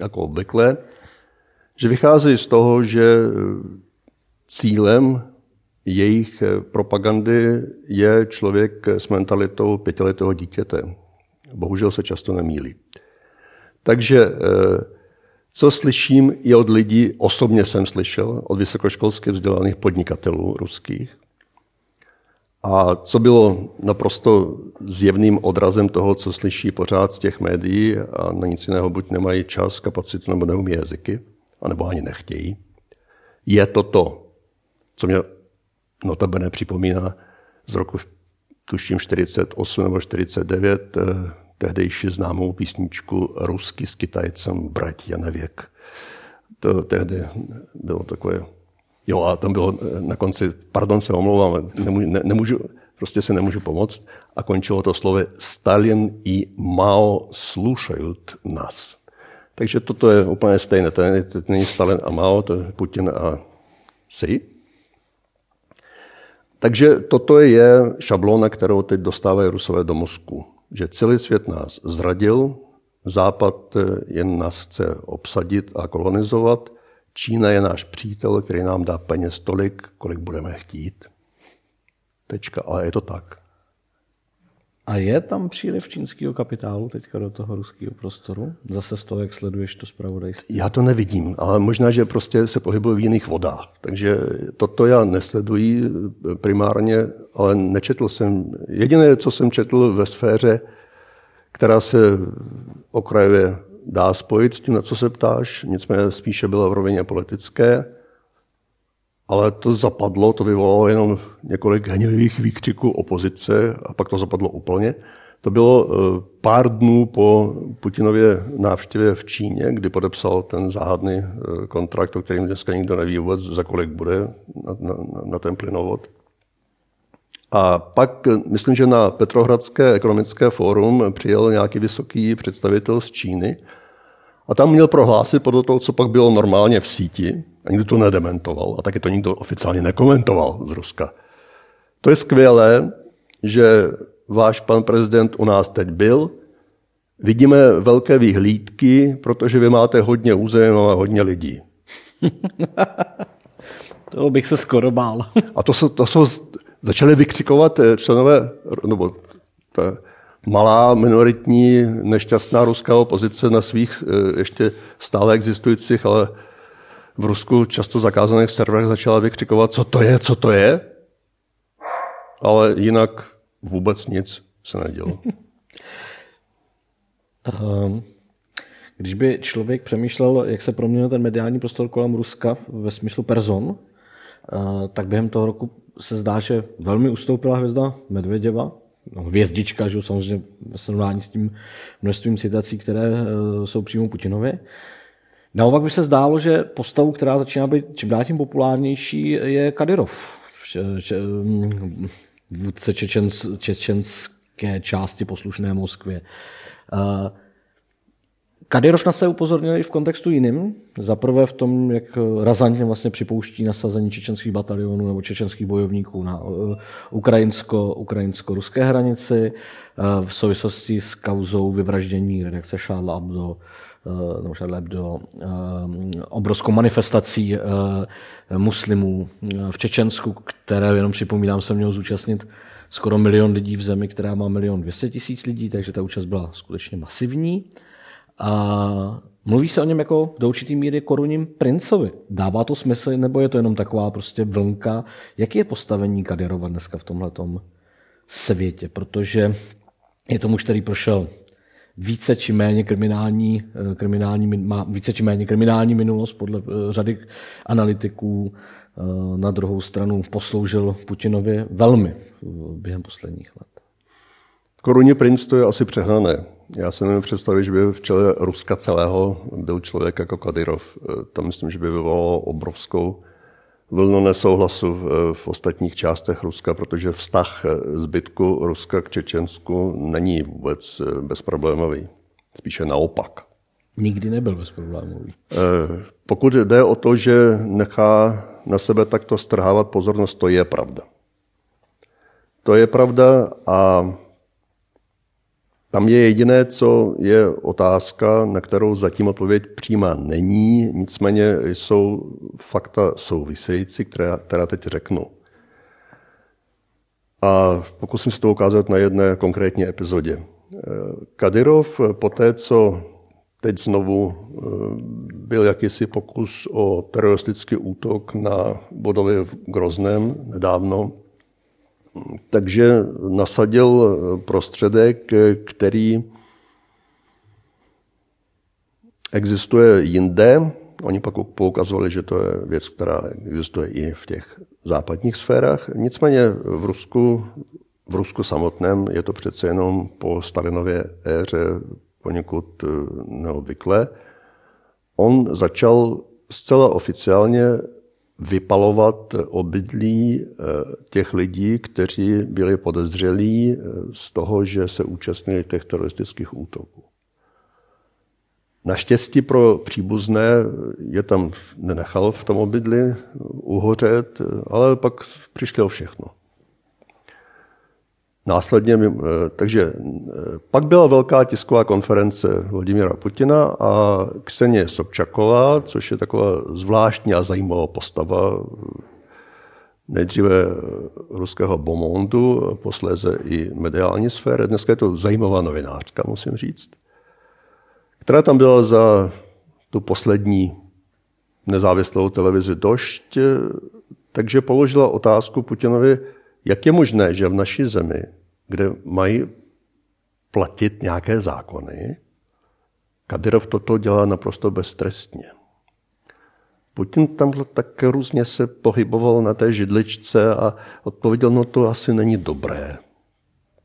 jako obvykle, že vychází z toho, že cílem jejich eh, propagandy je člověk s mentalitou pětiletého dítěte. Bohužel se často nemílí. Takže eh, co slyším i od lidí, osobně jsem slyšel, od vysokoškolsky vzdělaných podnikatelů ruských, a co bylo naprosto zjevným odrazem toho, co slyší pořád z těch médií a na nic jiného buď nemají čas, kapacitu nebo neumí jazyky, anebo ani nechtějí, je toto, co mě notabene připomíná z roku tuším 48 nebo 49 eh, tehdejší známou písničku Rusky s Kitajcem Bratě nevěk. To tehdy bylo takové, jo a tam bylo eh, na konci, pardon se omlouvám, nemůžu, ne, nemůžu, prostě se nemůžu pomoct a končilo to slovy Stalin i Mao slušají nás. Takže toto je úplně stejné. To není Stalin a Mao, to je Putin a Xi. Takže toto je šablona, kterou teď dostávají Rusové do mozku. Že celý svět nás zradil, Západ jen nás chce obsadit a kolonizovat, Čína je náš přítel, který nám dá peněz tolik, kolik budeme chtít. Tečka, ale je to tak. A je tam příliv čínského kapitálu teďka do toho ruského prostoru? Zase z toho, jak sleduješ to zpravodajství? Já to nevidím, ale možná, že prostě se pohybují v jiných vodách. Takže toto já nesleduji primárně, ale nečetl jsem. Jediné, co jsem četl ve sféře, která se okrajově dá spojit s tím, na co se ptáš, nicméně spíše byla v rovině politické, ale to zapadlo, to vyvolalo jenom několik hněvých výkřiků opozice a pak to zapadlo úplně. To bylo eh, pár dnů po Putinově návštěvě v Číně, kdy podepsal ten záhadný eh, kontrakt, o kterým dneska nikdo neví vůbec, za kolik bude na, na, na ten plynovod. A pak, eh, myslím, že na Petrohradské ekonomické fórum přijel nějaký vysoký představitel z Číny a tam měl prohlásit podle toho, co pak bylo normálně v síti, a nikdo to nedementoval, a taky to nikdo oficiálně nekomentoval z Ruska. To je skvělé, že váš pan prezident u nás teď byl. Vidíme velké vyhlídky, protože vy máte hodně území, a hodně lidí. to bych se skoro bál. a to, to jsou, začali vykřikovat eh, členové, nebo ta malá minoritní nešťastná ruská opozice na svých eh, ještě stále existujících, ale v Rusku často zakázaných serverech začala vykřikovat, co to je, co to je. Ale jinak vůbec nic se nedělo. Ehm, když by člověk přemýšlel, jak se proměnil ten mediální prostor kolem Ruska ve smyslu person, eh, tak během toho roku se zdá, že velmi ustoupila hvězda Medvěděva, no, hvězdička, že samozřejmě ve srovnání s tím množstvím citací, které eh, jsou přímo Putinově. Naopak by se zdálo, že postavu, která začíná být čím dál tím populárnější, je Kadyrov. Mm, vůdce čečens, čečenské části poslušné Moskvě. Kadyrov na se upozornil i v kontextu jiným. Za prvé v tom, jak razantně vlastně připouští nasazení čečenských batalionů nebo čečenských bojovníků na uh, ukrajinsko, ukrajinsko-ruské hranici uh, v souvislosti s kauzou vyvraždění redakce Charles Abdo Eh, nebo Hebdo, eh, obrovskou manifestací eh, muslimů v Čečensku, které, jenom připomínám, se měl zúčastnit skoro milion lidí v zemi, která má milion dvěstě tisíc lidí, takže ta účast byla skutečně masivní. A mluví se o něm jako do určitý míry korunním princovi. Dává to smysl, nebo je to jenom taková prostě vlnka? Jaký je postavení Kadyrova dneska v tomhle světě? Protože je to muž, který prošel více či méně kriminální, eh, kriminální, má více či méně kriminální minulost podle eh, řady analytiků. Eh, na druhou stranu posloužil Putinovi velmi během posledních let. Koruně princ to je asi přehnané. Já se nevím představit, že by v čele Ruska celého byl člověk jako Kadyrov. To myslím, že by vyvolalo obrovskou vlnu nesouhlasu v, v ostatních částech Ruska, protože vztah zbytku Ruska k Čečensku není vůbec eh, bezproblémový. Spíše naopak. Nikdy nebyl bezproblémový. Eh, pokud jde o to, že nechá na sebe takto strhávat pozornost, to je pravda. To je pravda a tam je jediné, co je otázka, na kterou zatím odpověď přímá není, nicméně jsou fakta související, která, která teď řeknu. A pokusím se to ukázat na jedné konkrétní epizodě. Kadyrov po té, co teď znovu eh, byl jakýsi pokus o teroristický útok na budovy v Grozném nedávno, takže nasadil prostředek, který existuje jinde. Oni pak poukazovali, že to je věc, která existuje i v těch západních sférách. Nicméně v Rusku, v Rusku samotném je to přece jenom po Stalinově éře poněkud eh, neobvyklé. On začal zcela oficiálně vypalovat obydlí eh, těch lidí, kteří byli podezřelí eh, z toho, že se účastnili těch teroristických útoků. Naštěstí pro příbuzné je tam nenechal v tom obydli uhořet, ale pak přišli o všechno. Následně, eh, takže eh, pak byla velká tisková konference Vladimira Putina a Ksenie Sobčaková, což je taková zvláštní a zajímavá postava nejdříve ruského Bomondu, posléze i mediální sféry. Dneska je to zajímavá novinářka, musím říct, která tam byla za tu poslední nezávislou televizi Došť, takže položila otázku Putinovi, jak je možné, že v naší zemi, kde mají platit nějaké zákony, Kadyrov toto dělá naprosto beztrestně. Putin tam tak různě se pohyboval na té židličce a odpověděl, no to asi není dobré,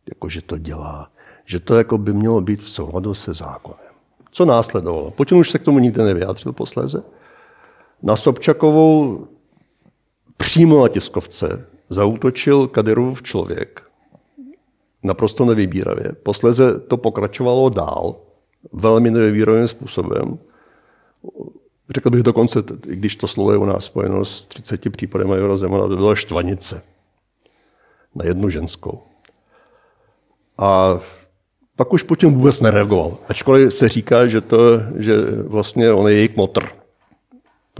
jakože to dělá. že to jako by mělo být v souladu se zákonem. Co následovalo? Putin už se k tomu nikdy nevyjádřil posléze. Na Sobčakovou přímo na tiskovce zautočil Kadyrův člověk, naprosto nevybíravě. Posléze to pokračovalo dál, velmi nevybíravým způsobem. Řekl bych dokonce, když to slovo je u nás spojeno s 30 případem Majora Zemana, to byla štvanice na jednu ženskou. A pak už Putin vůbec nereagoval. Ačkoliv se říká, že, to, že vlastně on je jejich motr.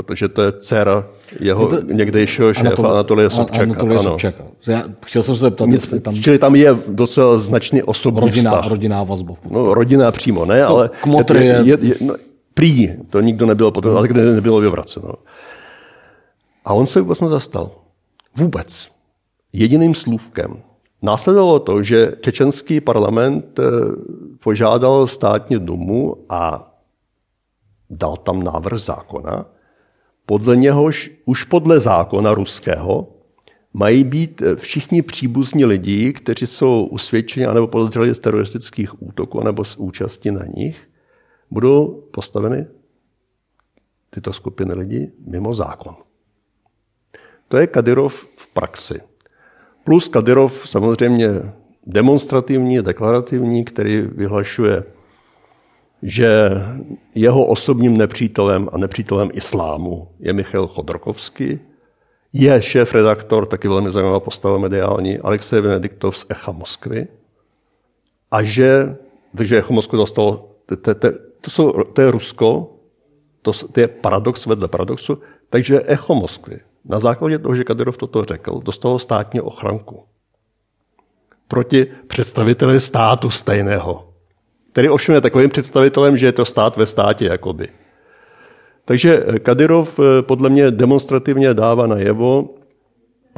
Protože to je dcera jeho to, někdejšího šéfa Anatol, Anatolie Sobčaka. Anatolie ano. Sobčaka. Já chtěl jsem se zeptat, Nic, tam... Čili tam je docela značný osobní rodinná, vztah. Rodinná vazba. No, rodinná přímo, ne, ale... Kmotr je... je, je no, prý, to nikdo nebylo potom, ale kde nebylo vyvraceno. A on se vůbec nezastal. Vůbec. Jediným slůvkem. Následovalo to, že čečenský parlament eh, požádal státní dumu a dal tam návrh zákona, podle něhož už podle zákona ruského mají být eh, všichni příbuzní lidi, kteří jsou usvědčeni anebo podezřeli z teroristických útoků nebo z účasti na nich, budou postaveny tyto skupiny lidí mimo zákon. To je Kadyrov v praxi. Plus Kadyrov samozřejmě demonstrativní, deklarativní, který vyhlašuje, že jeho osobním nepřítelem a nepřítelem islámu je Michal Chodorkovský, je šéf-redaktor, taky velmi zajímavá postava mediální, Alexej Benediktov z Echa Moskvy, a že, takže Echo Moskvy dostalo, to, to, to, jsou, to je Rusko, to, to je paradox vedle paradoxu, takže Echo Moskvy na základě toho, že Kadyrov toto řekl, dostalo státní ochranku proti představiteli státu stejného, který ovšem je takovým představitelem, že je to stát ve státě, jakoby. Takže Kadyrov eh, podle mě demonstrativně dává najevo,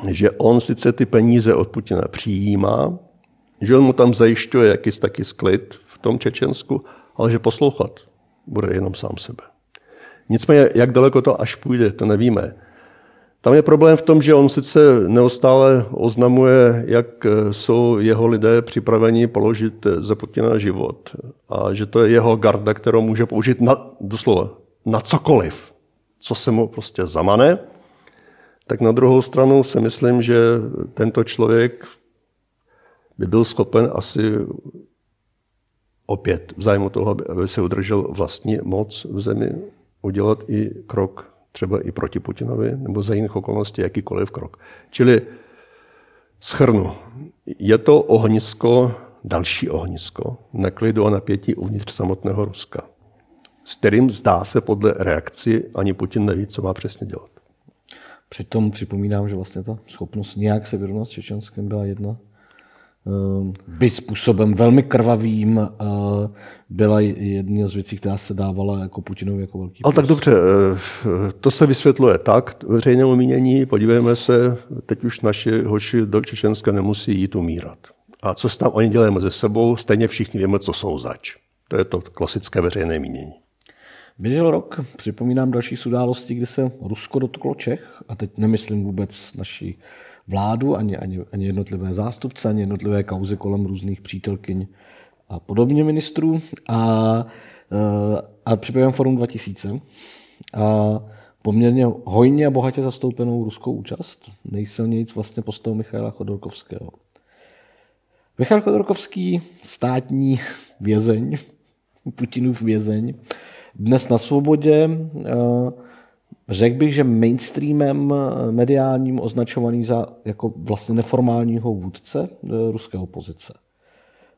že on sice ty peníze od Putina přijímá, že on mu tam zajišťuje jakýsi taky sklid v tom Čečensku, ale že poslouchat bude jenom sám sebe. Nicméně, jak daleko to až půjde, to nevíme. Tam je problém v tom, že on sice neustále oznamuje, jak jsou jeho lidé připraveni položit za Putina život a že to je jeho garda, kterou může použít na, doslova, na cokoliv, co se mu prostě zamane, tak na druhou stranu si myslím, že tento člověk by byl schopen asi opět v zájmu toho, aby se udržel vlastní moc v zemi, udělat i krok třeba i proti Putinovi, nebo za jiných okolností jakýkoliv krok. Čili schrnu. Je to ohnisko, další ohnisko, neklidu a napětí uvnitř samotného Ruska, s kterým zdá se podle reakci ani Putin neví, co má přesně dělat. Přitom připomínám, že vlastně ta schopnost nějak se vyrovnat s Čečenskem byla jedna Ehm, byť způsobem velmi krvavým, eh, byla jedna z věcí, která se dávala jako Putinovi jako velký Ale tak dobře, eh, to se vysvětluje tak veřejnému mínění. Podívejme se, teď už naši hoši do Čečenska nemusí jít umírat. A co se tam oni dělají mezi sebou, stejně všichni víme, co jsou zač. To je to klasické veřejné mínění. Běžel rok, připomínám další události, kdy se Rusko dotklo Čech, a teď nemyslím vůbec naší vládu, ani, ani, ani jednotlivé zástupce, ani jednotlivé kauzy kolem různých přítelkyň a podobně ministrů. A, eh, a připravujeme Forum 2000 a poměrně hojně a bohatě zastoupenou ruskou účast. Nejsilněji vlastně postavu Michaila Chodorkovského. Michal Chodorkovský, státní vězeň, Putinův vězeň, dnes na svobodě, eh, Řekl bych, že mainstreamem eh, mediálním označovaný za jako vlastně neformálního vůdce eh, ruské opozice.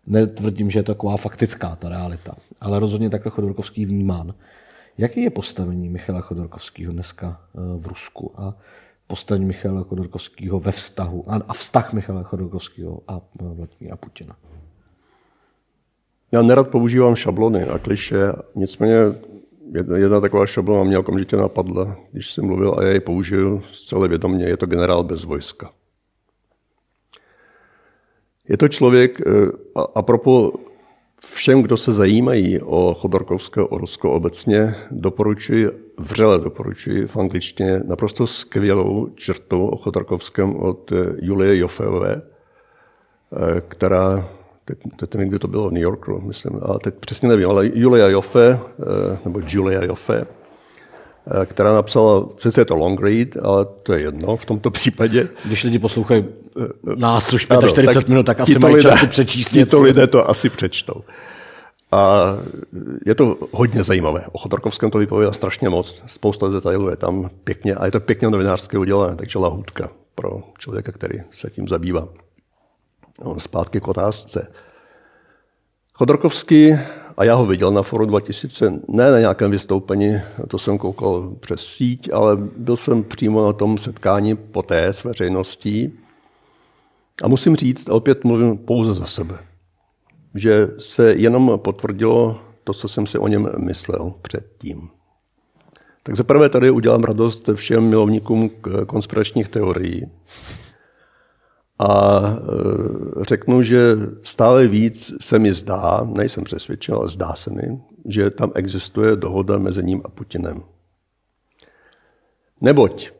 Netvrdím, že je to taková faktická ta realita, ale rozhodně takhle Chodorkovský vnímán. Jaký je postavení Michala Chodorkovského dneska eh, v Rusku a postavení Michala Chodorkovského ve vztahu a vztah Michala Chodorkovského a Vladimíra Putina? Já nerad používám šablony a kliše, nicméně jedna, jedna taková šablona mě okamžitě napadla, když jsem mluvil a já ji použil zcela vědomě. Je to generál bez vojska. Je to člověk, eh, a, a propo všem, kdo se zajímají o Chodorkovského, o Rusko obecně, doporučuji, vřele doporučuji v angličtině naprosto skvělou čertu o Chodorkovském od eh, Julie Jofeové, eh, která teď, teď nevím, kde to bylo, New Yorku, myslím, a teď přesně nevím, ale Julia Joffe, nebo Julia Joffe, Eh, která napsala, sice je to long read, ale to je jedno v tomto případě. Když lidi poslouchají nás už 45 ano, tak minut, tak asi mají čas si přečíst něco. lidé to asi přečtou. A je to hodně zajímavé. O Chodorkovském to vypovídá strašně moc, spousta detailů je tam pěkně a je to pěkně novinářské udělané, takže lahůdka pro člověka, který se tím zabývá. No, zpátky k otázce. Chodorkovský a já ho viděl na Foru 2000, ne na nějakém vystoupení, to jsem koukal přes síť, ale byl jsem přímo na tom setkání poté s veřejností. A musím říct, a opět mluvím pouze za sebe, že se jenom potvrdilo to, co jsem si o něm myslel předtím. Tak zaprvé tady udělám radost všem milovníkům konspiračních teorií, a e, řeknu, že stále víc se mi zdá, nejsem přesvědčen, ale zdá se mi, že tam existuje dohoda mezi ním a Putinem. Neboť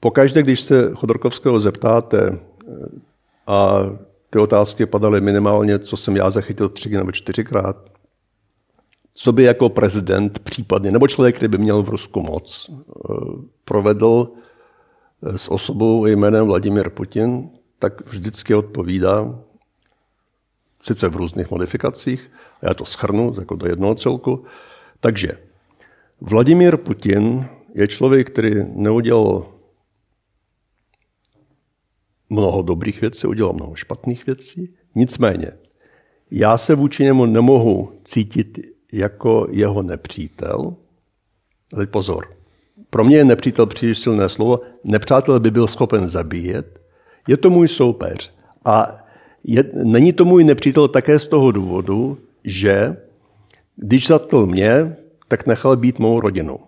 pokaždé, když se Chodorkovského zeptáte e, a ty otázky padaly minimálně, co jsem já zachytil tři nebo čtyřikrát, co by jako prezident případně, nebo člověk, který by měl v Rusku moc, e, provedl s osobou jménem Vladimír Putin, tak vždycky odpovídá, sice v různých modifikacích, a já to schrnu jako do jednoho celku. Takže Vladimír Putin je člověk, který neudělal mnoho dobrých věcí, udělal mnoho špatných věcí. Nicméně, já se vůči němu nemohu cítit jako jeho nepřítel. Ale pozor, pro mě je nepřítel příliš silné slovo. Nepřátel by byl schopen zabíjet. Je to můj soupeř. A je, není to můj nepřítel také z toho důvodu, že když zatkl mě, tak nechal být mou rodinu.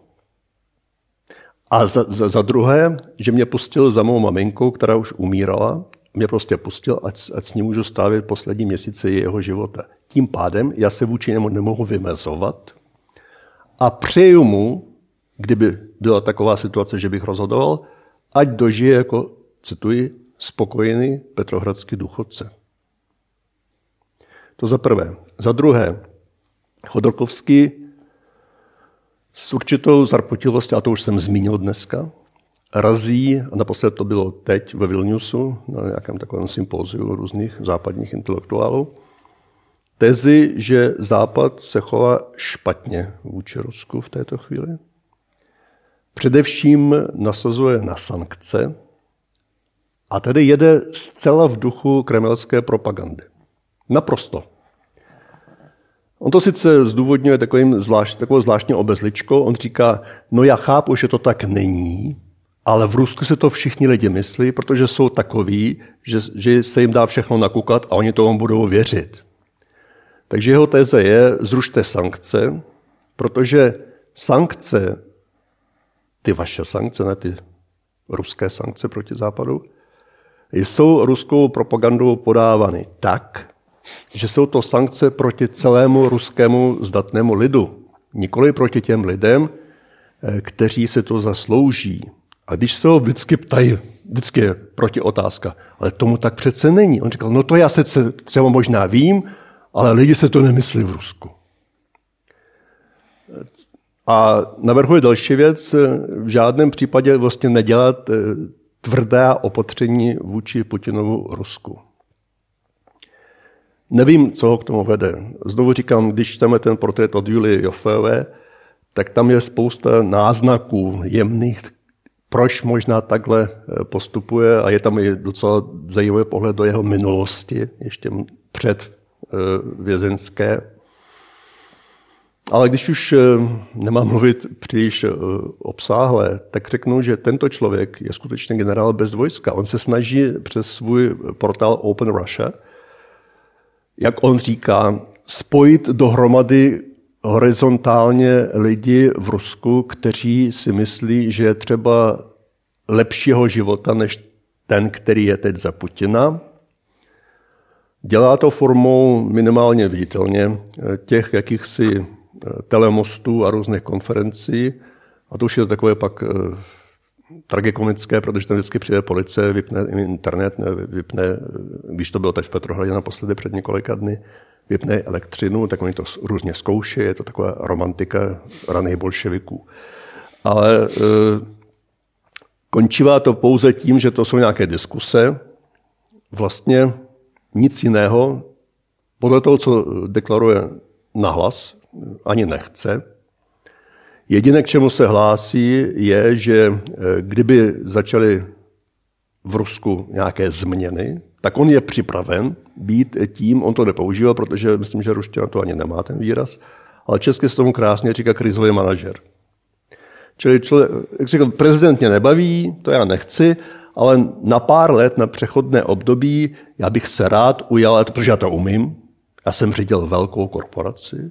A za, za, za druhé, že mě pustil za mou maminkou, která už umírala, mě prostě pustil, ať, ať s ní můžu strávit poslední měsíce jeho života. Tím pádem já se vůči němu nemohu vymezovat a přeju mu, kdyby byla taková situace, že bych rozhodoval, ať dožije jako, cituji, spokojený petrohradský důchodce. To za prvé. Za druhé, Chodorkovský s určitou zarputilostí, a to už jsem zmínil dneska, razí, a naposled to bylo teď ve Vilniusu, na nějakém takovém sympóziu různých západních intelektuálů, tezi, že Západ se chová špatně vůči Rusku v této chvíli, Především nasazuje na sankce a tedy jede zcela v duchu kremelské propagandy. Naprosto. On to sice zdůvodňuje takovým zvlášť, takovou zvláštní obezličkou. On říká, no já chápu, že to tak není, ale v Rusku se to všichni lidi myslí, protože jsou takoví, že, že se jim dá všechno nakukat a oni tomu budou věřit. Takže jeho téze je, zrušte sankce, protože sankce ty vaše sankce, ne ty ruské sankce proti západu, jsou ruskou propagandou podávány tak, že jsou to sankce proti celému ruskému zdatnému lidu, nikoli proti těm lidem, eh, kteří se to zaslouží. A když se ho vždycky ptají, vždycky je proti otázka, ale tomu tak přece není. On říkal, no to já se třeba možná vím, ale lidi se to nemyslí v Rusku. A navrhuje další věc, v žádném případě vlastně nedělat eh, tvrdé opatření vůči Putinovu Rusku. Nevím, co ho k tomu vede. Znovu říkám, když čteme ten portrét od Julie Joffeové, tak tam je spousta náznaků jemných, proč možná takhle eh, postupuje a je tam i docela zajímavý pohled do jeho minulosti, ještě před eh, vězenské ale když už eh, nemám mluvit příliš eh, obsáhle, tak řeknu, že tento člověk je skutečně generál bez vojska. On se snaží přes svůj portál Open Russia, jak on říká, spojit dohromady horizontálně lidi v Rusku, kteří si myslí, že je třeba lepšího života než ten, který je teď za Putina. Dělá to formou minimálně viditelně eh, těch jakýchsi telemostů a různých konferencí. A to už je takové pak eh, tragikomické, protože tam vždycky přijde policie, vypne internet, vypne, když to bylo teď v Petrohradě naposledy před několika dny, vypne elektřinu, tak oni to různě zkouší, je to taková romantika raných bolševiků. Ale e, končívá to pouze tím, že to jsou nějaké diskuse, vlastně nic jiného, podle toho, co deklaruje nahlas, ani nechce. Jediné, k čemu se hlásí, je, že e, kdyby začaly v Rusku nějaké změny, tak on je připraven být tím, on to nepoužívá, protože myslím, že ruština to ani nemá ten výraz, ale česky se tomu krásně říká krizový manažer. Čili člověk, jak říkal, prezident mě nebaví, to já nechci, ale na pár let, na přechodné období, já bych se rád ujal, protože já to umím, já jsem řídil velkou korporaci,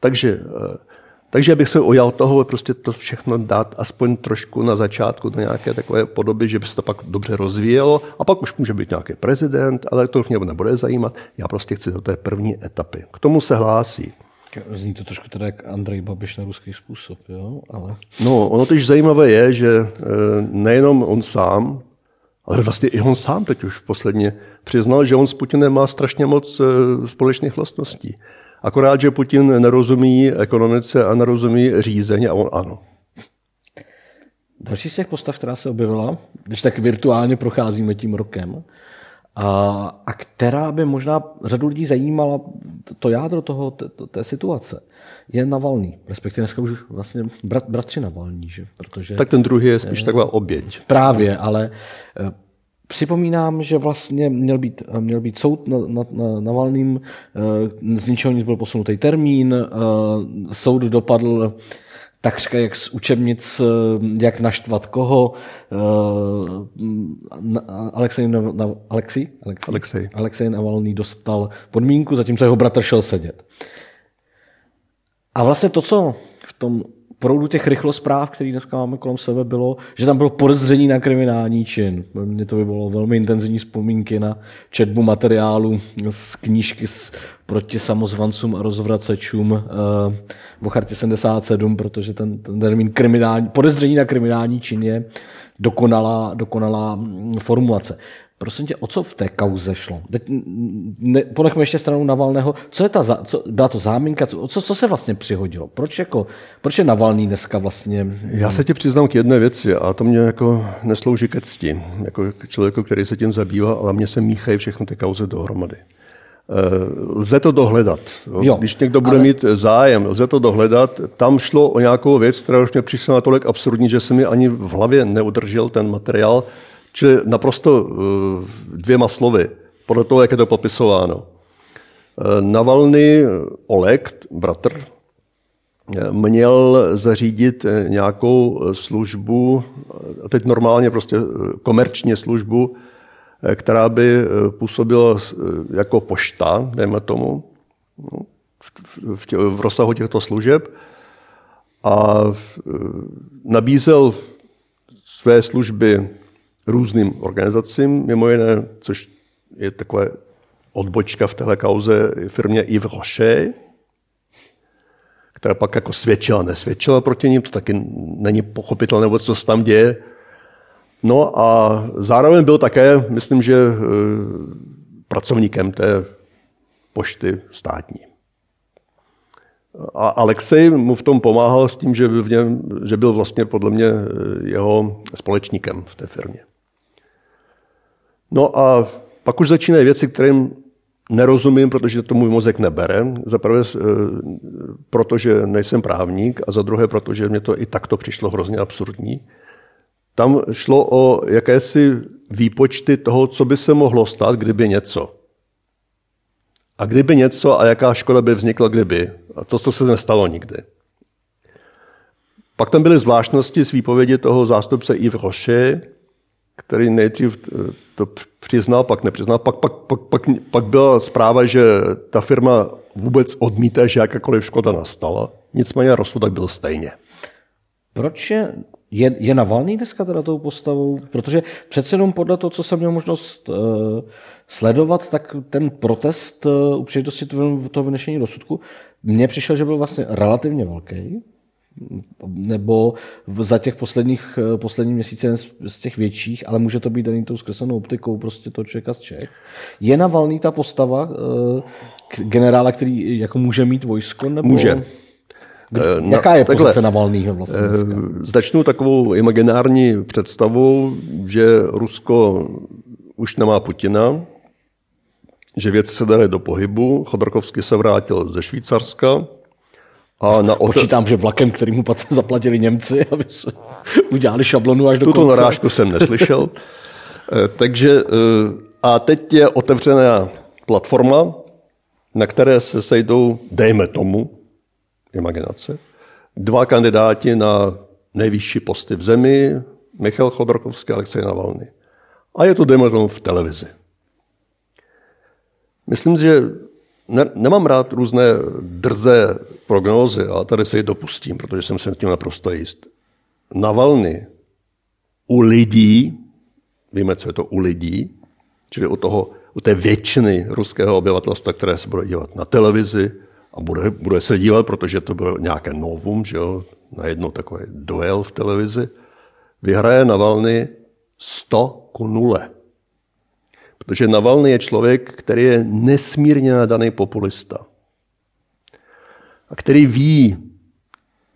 takže eh, takže bych se ujal toho prostě to všechno dát aspoň trošku na začátku do nějaké takové podoby, že by se to pak dobře rozvíjelo a pak už může být nějaký prezident, ale to už mě nebude zajímat. Já prostě chci do té první etapy. K tomu se hlásí. Zní to trošku teda jak Andrej Babiš na ruský způsob, jo? Ale... No, ono tož zajímavé je, že eh, nejenom on sám, ale vlastně i on sám teď už posledně přiznal, že on s Putinem má strašně moc eh, společných vlastností. Akorát, že Putin nerozumí ekonomice a nerozumí řízení a on ano. Další z těch postav, která se objevila, když tak virtuálně procházíme tím rokem, a, a která by možná řadu lidí zajímala to jádro toho, té, té situace, je Navalný, respektive dneska už vlastně brat, bratři Navalný. Že? Protože, tak ten druhý je spíš taková oběť. Právě, ale eh, Připomínám, že vlastně měl být, měl být soud na, na, na Navalným, eh, z ničeho nic byl posunutý termín, eh, soud dopadl takřka jak z učebnic, eh, jak naštvat koho. Alexej, Alexej, Alexej, Alexej Navalný dostal podmínku, zatímco jeho bratr šel sedět. A vlastně to, co v tom proudu těch rychlospráv, který dneska máme kolem sebe, bylo, že tam bylo podezření na kriminální čin. Mě to vyvolalo velmi intenzivní vzpomínky na četbu materiálu z knížky s, proti samozvancům a rozvracečům uh, v chartě 77, protože ten, ten termín kriminální, podezření na kriminální čin je dokonalá, dokonalá formulace. Prosím tě, o co v té kauze šlo? Teď ne, ponechme ještě stranu Navalného. Co je ta, co, byla to záminka? Co, co, co se vlastně přihodilo? Proč, jako, proč je Navalný dneska vlastně... Já se ti přiznám k jedné věci a to mě jako neslouží ke cti, jako k člověku, který se tím zabývá, ale mě se míchají všechny ty kauzy dohromady. Eh, lze to dohledat. Jo, Když někdo bude ale... mít zájem, lze to dohledat. Tam šlo o nějakou věc, která už mě přišla natolik absurdní, že se mi ani v hlavě neudržel ten materiál, Čili naprosto eh, dvěma slovy, podle toho, jak je to popisováno. Eh, Navalny Oleg, bratr, eh, měl zařídit nějakou službu, teď normálně prostě komerční službu, která by působila jako pošta, dejme tomu, no, v, v rozsahu těchto služeb a nabízel své služby různým organizacím, mimo jiné, což je takové odbočka v téhle kauze firmě Yves Rocher, která pak jako svědčila, nesvědčila proti ním, to taky není pochopitelné, co se tam děje. No a zároveň byl také, myslím, že eh, pracovníkem té pošty státní. A Alexej mu v tom pomáhal s tím, že, v něm, že byl vlastně podle mě eh, jeho společníkem v té firmě. No a pak už začínají věci, kterým nerozumím, protože to můj mozek nebere. Za prvé, eh, protože nejsem právník a za druhé, protože mě to i takto přišlo hrozně absurdní. Tam šlo o jakési výpočty toho, co by se mohlo stát, kdyby něco. A kdyby něco a jaká škoda by vznikla, kdyby. A to, co se nestalo nikdy. Pak tam byly zvláštnosti z výpovědi toho zástupce Yves Rocher, který nejdřív eh, to přiznal, pak nepřiznal. Pak, pak, pak, pak, pak byla zpráva, že ta firma vůbec odmítá, že jakákoliv škoda nastala. Nicméně rozsudek byl stejně. Proč je, je, je Navalný dneska teda tou postavou? Protože přece jenom podle toho, co jsem měl možnost uh, sledovat, tak ten protest uh, u příležitosti toho vynešení rozsudku, mně přišel, že byl vlastně relativně velký nebo za těch posledních, posledních měsíců z těch větších, ale může to být daný tou zkreslenou optikou prostě toho člověka z Čech. Je Navalný ta postava generála, který jako může mít vojsko? Nebo... Může. No, Jaká je takhle, pozice Navalnýho vlastně dneska? Začnu takovou imaginární představou, že Rusko už nemá Putina, že věci se daly do pohybu. Chodorkovský se vrátil ze Švýcarska. A na ote... Počítám, že vlakem, který mu zaplatili Němci, aby se udělali šablonu až do Tuto konce. narážku jsem neslyšel. Eh, takže eh, a teď je otevřená platforma, na které se sejdou, dejme tomu, imaginace, dva kandidáti na nejvyšší posty v zemi, Michal Chodorkovský a Alexej Navalny. A je to, dejme tomu, v televizi. Myslím, že ne, nemám rád různé drze prognózy, ale tady se ji dopustím, protože jsem se tím naprosto jist. Navalny u lidí, víme, co je to u lidí, čili u, toho, u té většiny ruského obyvatelstva, které se bude dívat na televizi a bude, bude se dívat, protože to bylo nějaké novum, že jo, najednou takový duel v televizi, vyhraje Navalny 100 ku 0. Protože Navalny je člověk, který je nesmírně nadaný populista. A který ví,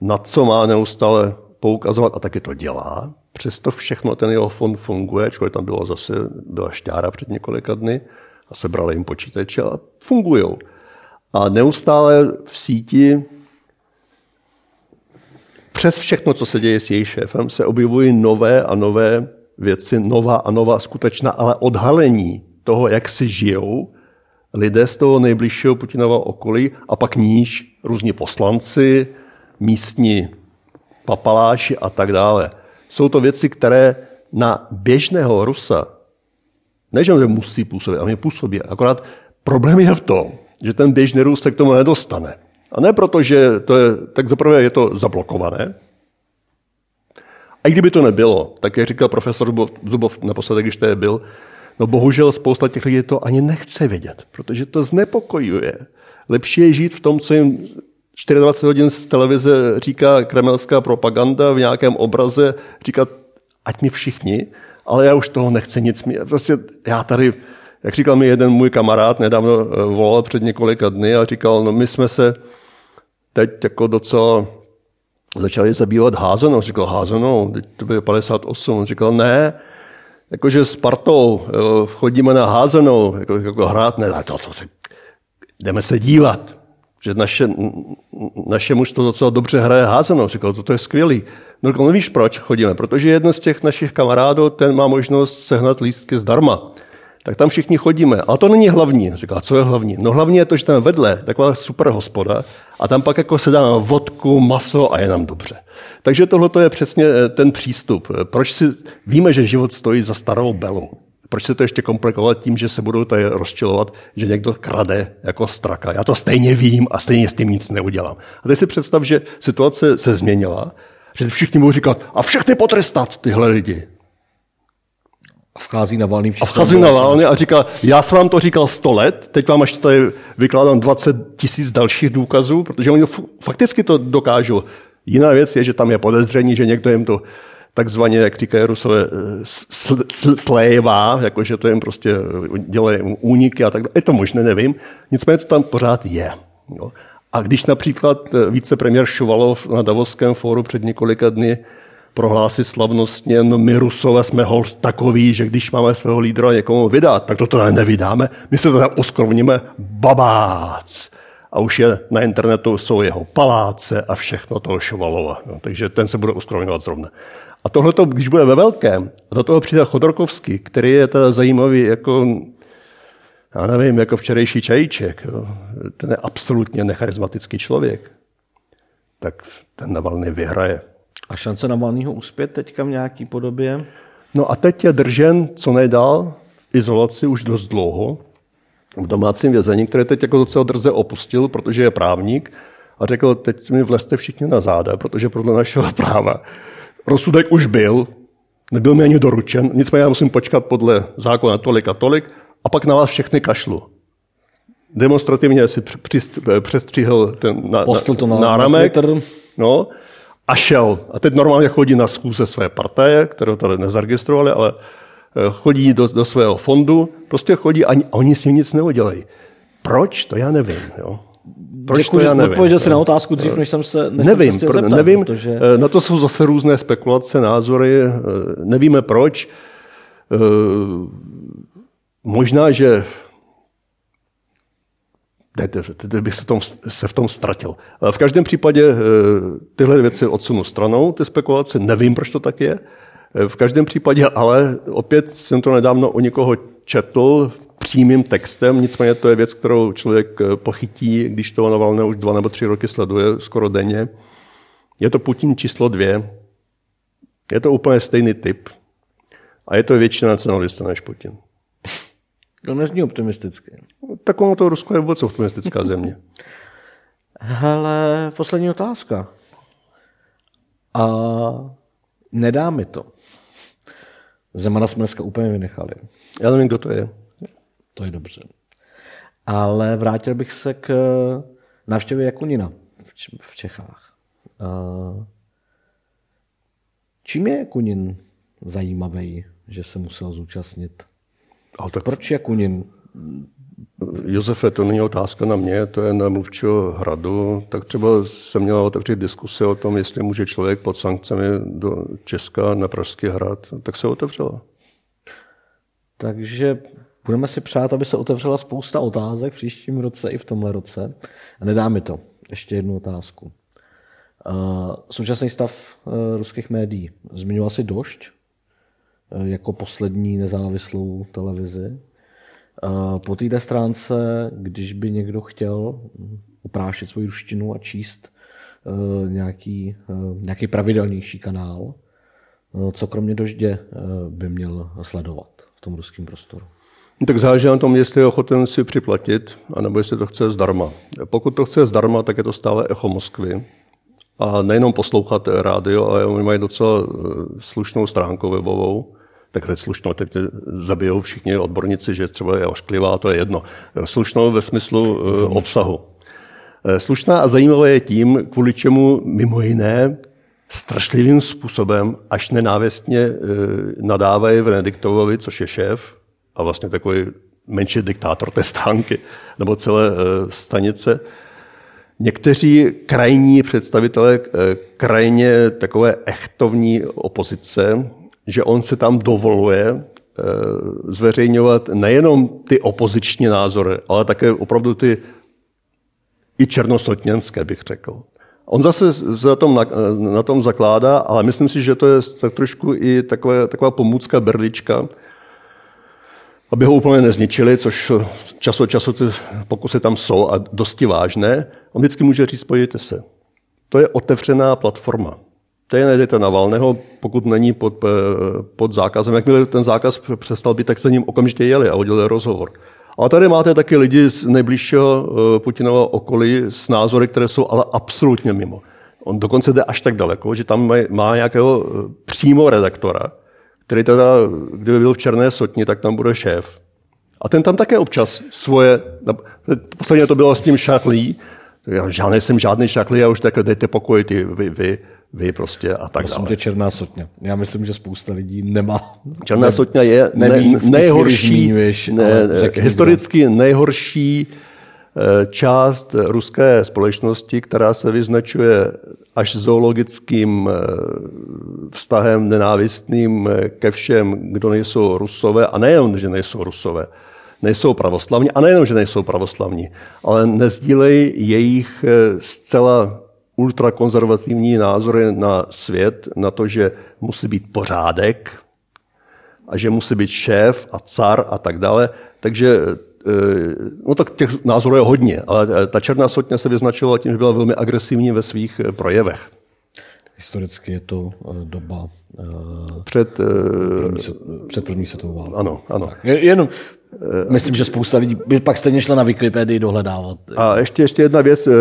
na co má neustále poukazovat a taky to dělá. Přesto všechno ten jeho fond funguje, člověk tam bylo zase, byla šťára před několika dny a sebrali jim počítače a fungují. A neustále v síti přes všechno, co se děje s její šéfem, se objevují nové a nové věci, nová a nová skutečná, ale odhalení toho, jak si žijou lidé z toho nejbližšího Putinova okolí a pak níž různí poslanci, místní papaláši a tak dále. Jsou to věci, které na běžného Rusa, než že musí působit, ale působí. Akorát problém je v tom, že ten běžný Rus se k tomu nedostane. A ne proto, že to je, tak zaprvé je to zablokované, a i kdyby to nebylo, tak jak říkal profesor Zubov, Zubov naposledy, když tady byl, no bohužel spousta těch lidí to ani nechce vědět, protože to znepokojuje. Lepší je žít v tom, co jim 24 hodin z televize říká kremelská propaganda v nějakém obraze, říkat, ať mi všichni, ale já už toho nechci nic mít. Prostě já tady, jak říkal mi jeden můj kamarád, nedávno eh, volal před několika dny a říkal, no my jsme se teď jako docela začali zabývat házenou. Říkal, házenou, to bylo 58. On říkal, ne, jakože s partou chodíme na házenou, jako, jako hrát, ne, to, to se, jdeme se dívat. Že naše, naše mužstvo docela dobře hraje házenou. Říkal, to, to je skvělý. No, říkal, no víš proč chodíme? Protože jeden z těch našich kamarádů, ten má možnost sehnat lístky zdarma tak tam všichni chodíme. A to není hlavní. Říká, co je hlavní? No hlavní je to, že tam vedle taková super hospoda a tam pak jako se dá vodku, maso a je nám dobře. Takže tohle je přesně eh, ten přístup. Proč si víme, že život stojí za starou belu? Proč se to ještě komplikovat tím, že se budou tady rozčilovat, že někdo krade jako straka? Já to stejně vím a stejně s tím nic neudělám. A teď si představ, že situace se změnila, že všichni budou říkat, a všechny potrestat tyhle lidi. A vchází na valný A vchází na valný a říká, já jsem vám to říkal 100 let, teď vám ještě tady vykládám 20 tisíc dalších důkazů, protože oni fakticky to dokážou. Jiná věc je, že tam je podezření, že někdo jim to takzvaně, jak říkají Rusové, slévá, jakože to jim prostě dělají úniky a tak dále. Je to možné, nevím. Nicméně to tam pořád je. Jo. A když například vicepremiér Šuvalov na Davoském fóru před několika dny prohlásit slavnostně, no my Rusové jsme hold takový, že když máme svého lídra někomu vydat, tak to teda nevydáme, my se teda uskrovníme babác. A už je na internetu jsou jeho paláce a všechno toho Šovalova. No, takže ten se bude uskrovňovat zrovna. A tohle, když bude ve velkém, a do toho přijde Chodorkovský, který je teda zajímavý jako, já nevím, jako včerejší čajíček. Jo. Ten je absolutně necharizmatický člověk. Tak ten Navalny vyhraje. A šance na Navalnýho uspět teďka v nějaký podobě? No a teď je držen co nejdál izolaci už dost dlouho v domácím vězení, které teď jako docela drze opustil, protože je právník a řekl, teď mi vlezte všichni na záda, protože podle našeho práva rozsudek už byl, nebyl mi ani doručen, nicméně já musím počkat podle zákona tolik a tolik a pak na vás všechny kašlu. Demonstrativně si přestřihl ten na, na, to na, náramek, na no, a šel. A teď normálně chodí na schůze své partaje, kterou tady nezaregistrovali, ale eh, chodí do, do svého fondu, prostě chodí a oni s ním nic neudělají. Proč? To já nevím. Jo. Proč Děkuji, to já nevím. Odpověděl si na otázku dřív, než jsem se než Nevím, jsem se zeptat, nevím. Protože... Eh, na to jsou zase různé spekulace, názory. Eh, nevíme proč. Možná, že teď bych se, tom, se v tom ztratil. V každém případě eh, tyhle věci odsunu stranou, ty spekulace, nevím, proč to tak je. Eh, v každém případě ale opět jsem to nedávno u někoho četl přímým textem, nicméně to je věc, kterou člověk eh, pochytí, když to Navalné už dva nebo tři roky sleduje skoro denně. Je to Putin číslo dvě. Je to úplně stejný typ. A je to větší nacionalista než Putin. To nezní optimisticky. Tak ono to Rusko je vůbec optimistická země. Hele, poslední otázka. A nedá mi to. Zemana jsme dneska úplně vynechali. Já nevím, kdo to je. To je dobře. Ale vrátil bych se k návštěvě Jakunina v Čechách. Čím je Jakunin zajímavý, že se musel zúčastnit ale tak... Proč Jakunin? Josefe, to není otázka na mě, to je na mluvčího hradu. Tak třeba se měla otevřít diskuse o tom, jestli může člověk pod sankcemi do Česka na Pražský hrad. Tak se otevřela. Takže budeme si přát, aby se otevřela spousta otázek v příštím roce i v tomhle roce. A nedá mi to. Ještě jednu otázku. Uh, současný stav uh, ruských médií. Zmiňoval si došť? Eh, jako poslední nezávislou televizi. Eh, po této stránce, když by někdo chtěl uprášit svoji ruštinu a číst eh, nějaký, nějaký pravidelnější kanál, co kromě doždě by měl sledovat v tom ruském prostoru? Tak záleží na tom, jestli je ochoten si připlatit, anebo jestli to chce zdarma. Pokud to chce zdarma, tak je to stále echo Moskvy. A nejenom poslouchat rádio, ale oni mají docela slušnou stránku webovou, tak slušnou, teď zabijou všichni odborníci, že třeba je ošklivá, to je jedno. Slušnou ve smyslu eh, obsahu. Eh, slušná a zajímavá je tím, kvůli čemu mimo jiné strašlivým způsobem, až nenávistně eh, nadávají Venediktovovi, což je šéf a vlastně takový menší diktátor té stánky nebo celé stanice. Někteří krajní představitelé krajně takové echtovní opozice že on se tam dovoluje eh, zveřejňovat nejenom ty opoziční názory, ale také opravdu ty i černosotněnské, bych řekl. On zase na tom, na, na tom zakládá, ale myslím si, že to je tak trošku i takové, taková pomůcka berlička, aby ho úplně nezničili, což čas od času ty pokusy tam jsou a dosti vážné. On vždycky může říct, spojujte se. To je otevřená platforma. Stejně najdete Navalného, pokud není pod, eh, pod zákazem. Jakmile ten zákaz přestal být, tak se ním okamžitě jeli a udělali rozhovor. Ale tady máte taky lidi z nejbližšího eh, Putinova okolí s názory, které jsou ale absolutně mimo. On dokonce jde až tak daleko, že tam má nějakého eh, přímo redaktora, který teda, kdyby byl v Černé sotni, tak tam bude šéf. A ten tam také občas svoje, posledně to bylo s tím šachlí, já žádný jsem žádný šachlí, já už tak dejte pokoj, ty, vy, vy, vy prostě a tak dále. Prosím černá sotně. Já myslím, že spousta lidí nemá. Černá ne, sotně je neví, ne, nejhorší, zmiňuješ, ne, historicky kdo. nejhorší eh, část ruské společnosti, která se vyznačuje až zoologickým eh, vztahem nenávistným eh, ke všem, kdo nejsou rusové, a nejen, že nejsou rusové, nejsou pravoslavní, a nejenom, že nejsou pravoslavní, ale nezdílejí jejich zcela ultrakonzervativní názory na svět, na to, že musí být pořádek a že musí být šéf a car a tak dále. Takže eh, no tak těch názorů je hodně, ale eh, ta černá sotně se vyznačovala tím, že byla velmi agresivní ve svých eh, projevech. Historicky je to doba před, první, před první světovou válkou. Ano, ano. Tak, jenom Myslím, že spousta lidí by pak stejně šla na Wikipedii dohledávat. A ještě, ještě jedna věc, eh,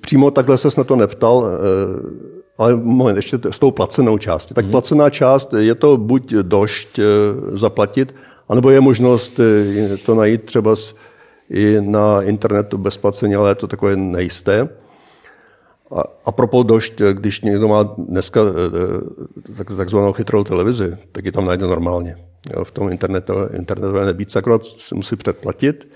přímo takhle se na to neptal, eh, ale moment, ještě s tou placenou částí. Tak hmm. placená část je to buď došť eh, zaplatit, anebo je možnost to najít třeba i na internetu bezplaceně, ale je to takové nejisté. A, a propos došť, když někdo má dneska eh, tak, takzvanou chytrou televizi, tak ji tam najde normálně. Jo, v tom internetové, internetové nebýt, akorát si musí předplatit.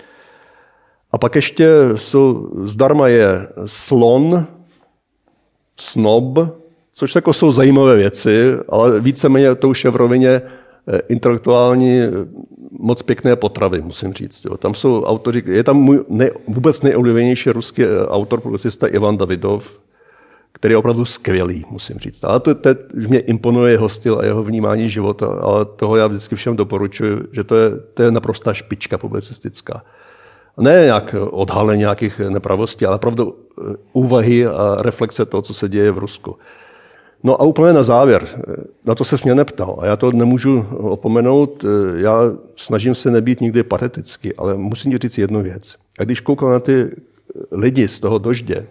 A pak ještě jsou, zdarma je slon, snob, což jako jsou zajímavé věci, ale víceméně to už je v rovině eh, intelektuální eh, moc pěkné potravy, musím říct. Jo. Tam jsou autoři, je tam můj ne, vůbec nejoblíbenější ruský eh, autor, publicista Ivan Davidov, který je opravdu skvělý, musím říct. Ale to, to mě imponuje jeho styl a jeho vnímání života, ale toho já vždycky všem doporučuji, že to je, to je naprostá špička publicistická. Ne nějak odhalení nějakých nepravostí, ale opravdu úvahy a reflexe toho, co se děje v Rusku. No a úplně na závěr, na to se mě neptal a já to nemůžu opomenout, já snažím se nebýt nikdy patetický, ale musím ti říct jednu věc. A když koukám na ty lidi z toho doždě,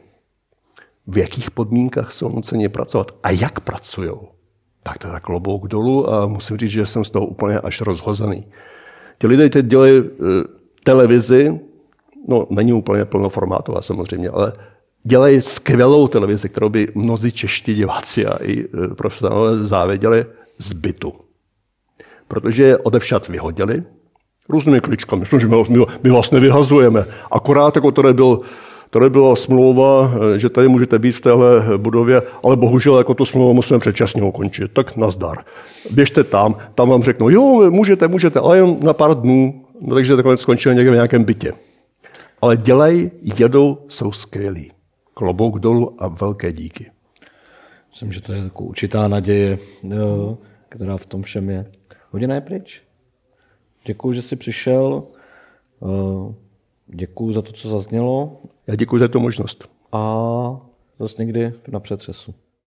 v jakých podmínkách jsou nuceni pracovat a jak pracují, tak to je tak klobouk dolů a musím říct, že jsem z toho úplně až rozhozený. Ti lidé teď dělají eh, televizi, no není úplně plnoformátová samozřejmě, ale dělají skvělou televizi, kterou by mnozí čeští diváci a i e, profesionálové závěděli z bytu. Protože je odevšat vyhodili různými kličkami. Myslím, že my, my, my vás nevyhazujeme. Akorát jako tady byl Tady byla smlouva, e, že tady můžete být v téhle budově, ale bohužel jako tu smlouvu musíme předčasně ukončit. Tak nazdar. Běžte tam, tam vám řeknou, jo, můžete, můžete, ale jen na pár dnů. No, takže to konec skončilo někde v nějakém bytě. Ale dělají, jedou, jsou skvělí klobouk dolů a velké díky. Myslím, že to je jako určitá naděje, jo, která v tom všem je. Hodina je pryč. Děkuji, že jsi přišel. Děkuji za to, co zaznělo. Děkuji za tu možnost. A zase někdy na přetřesu.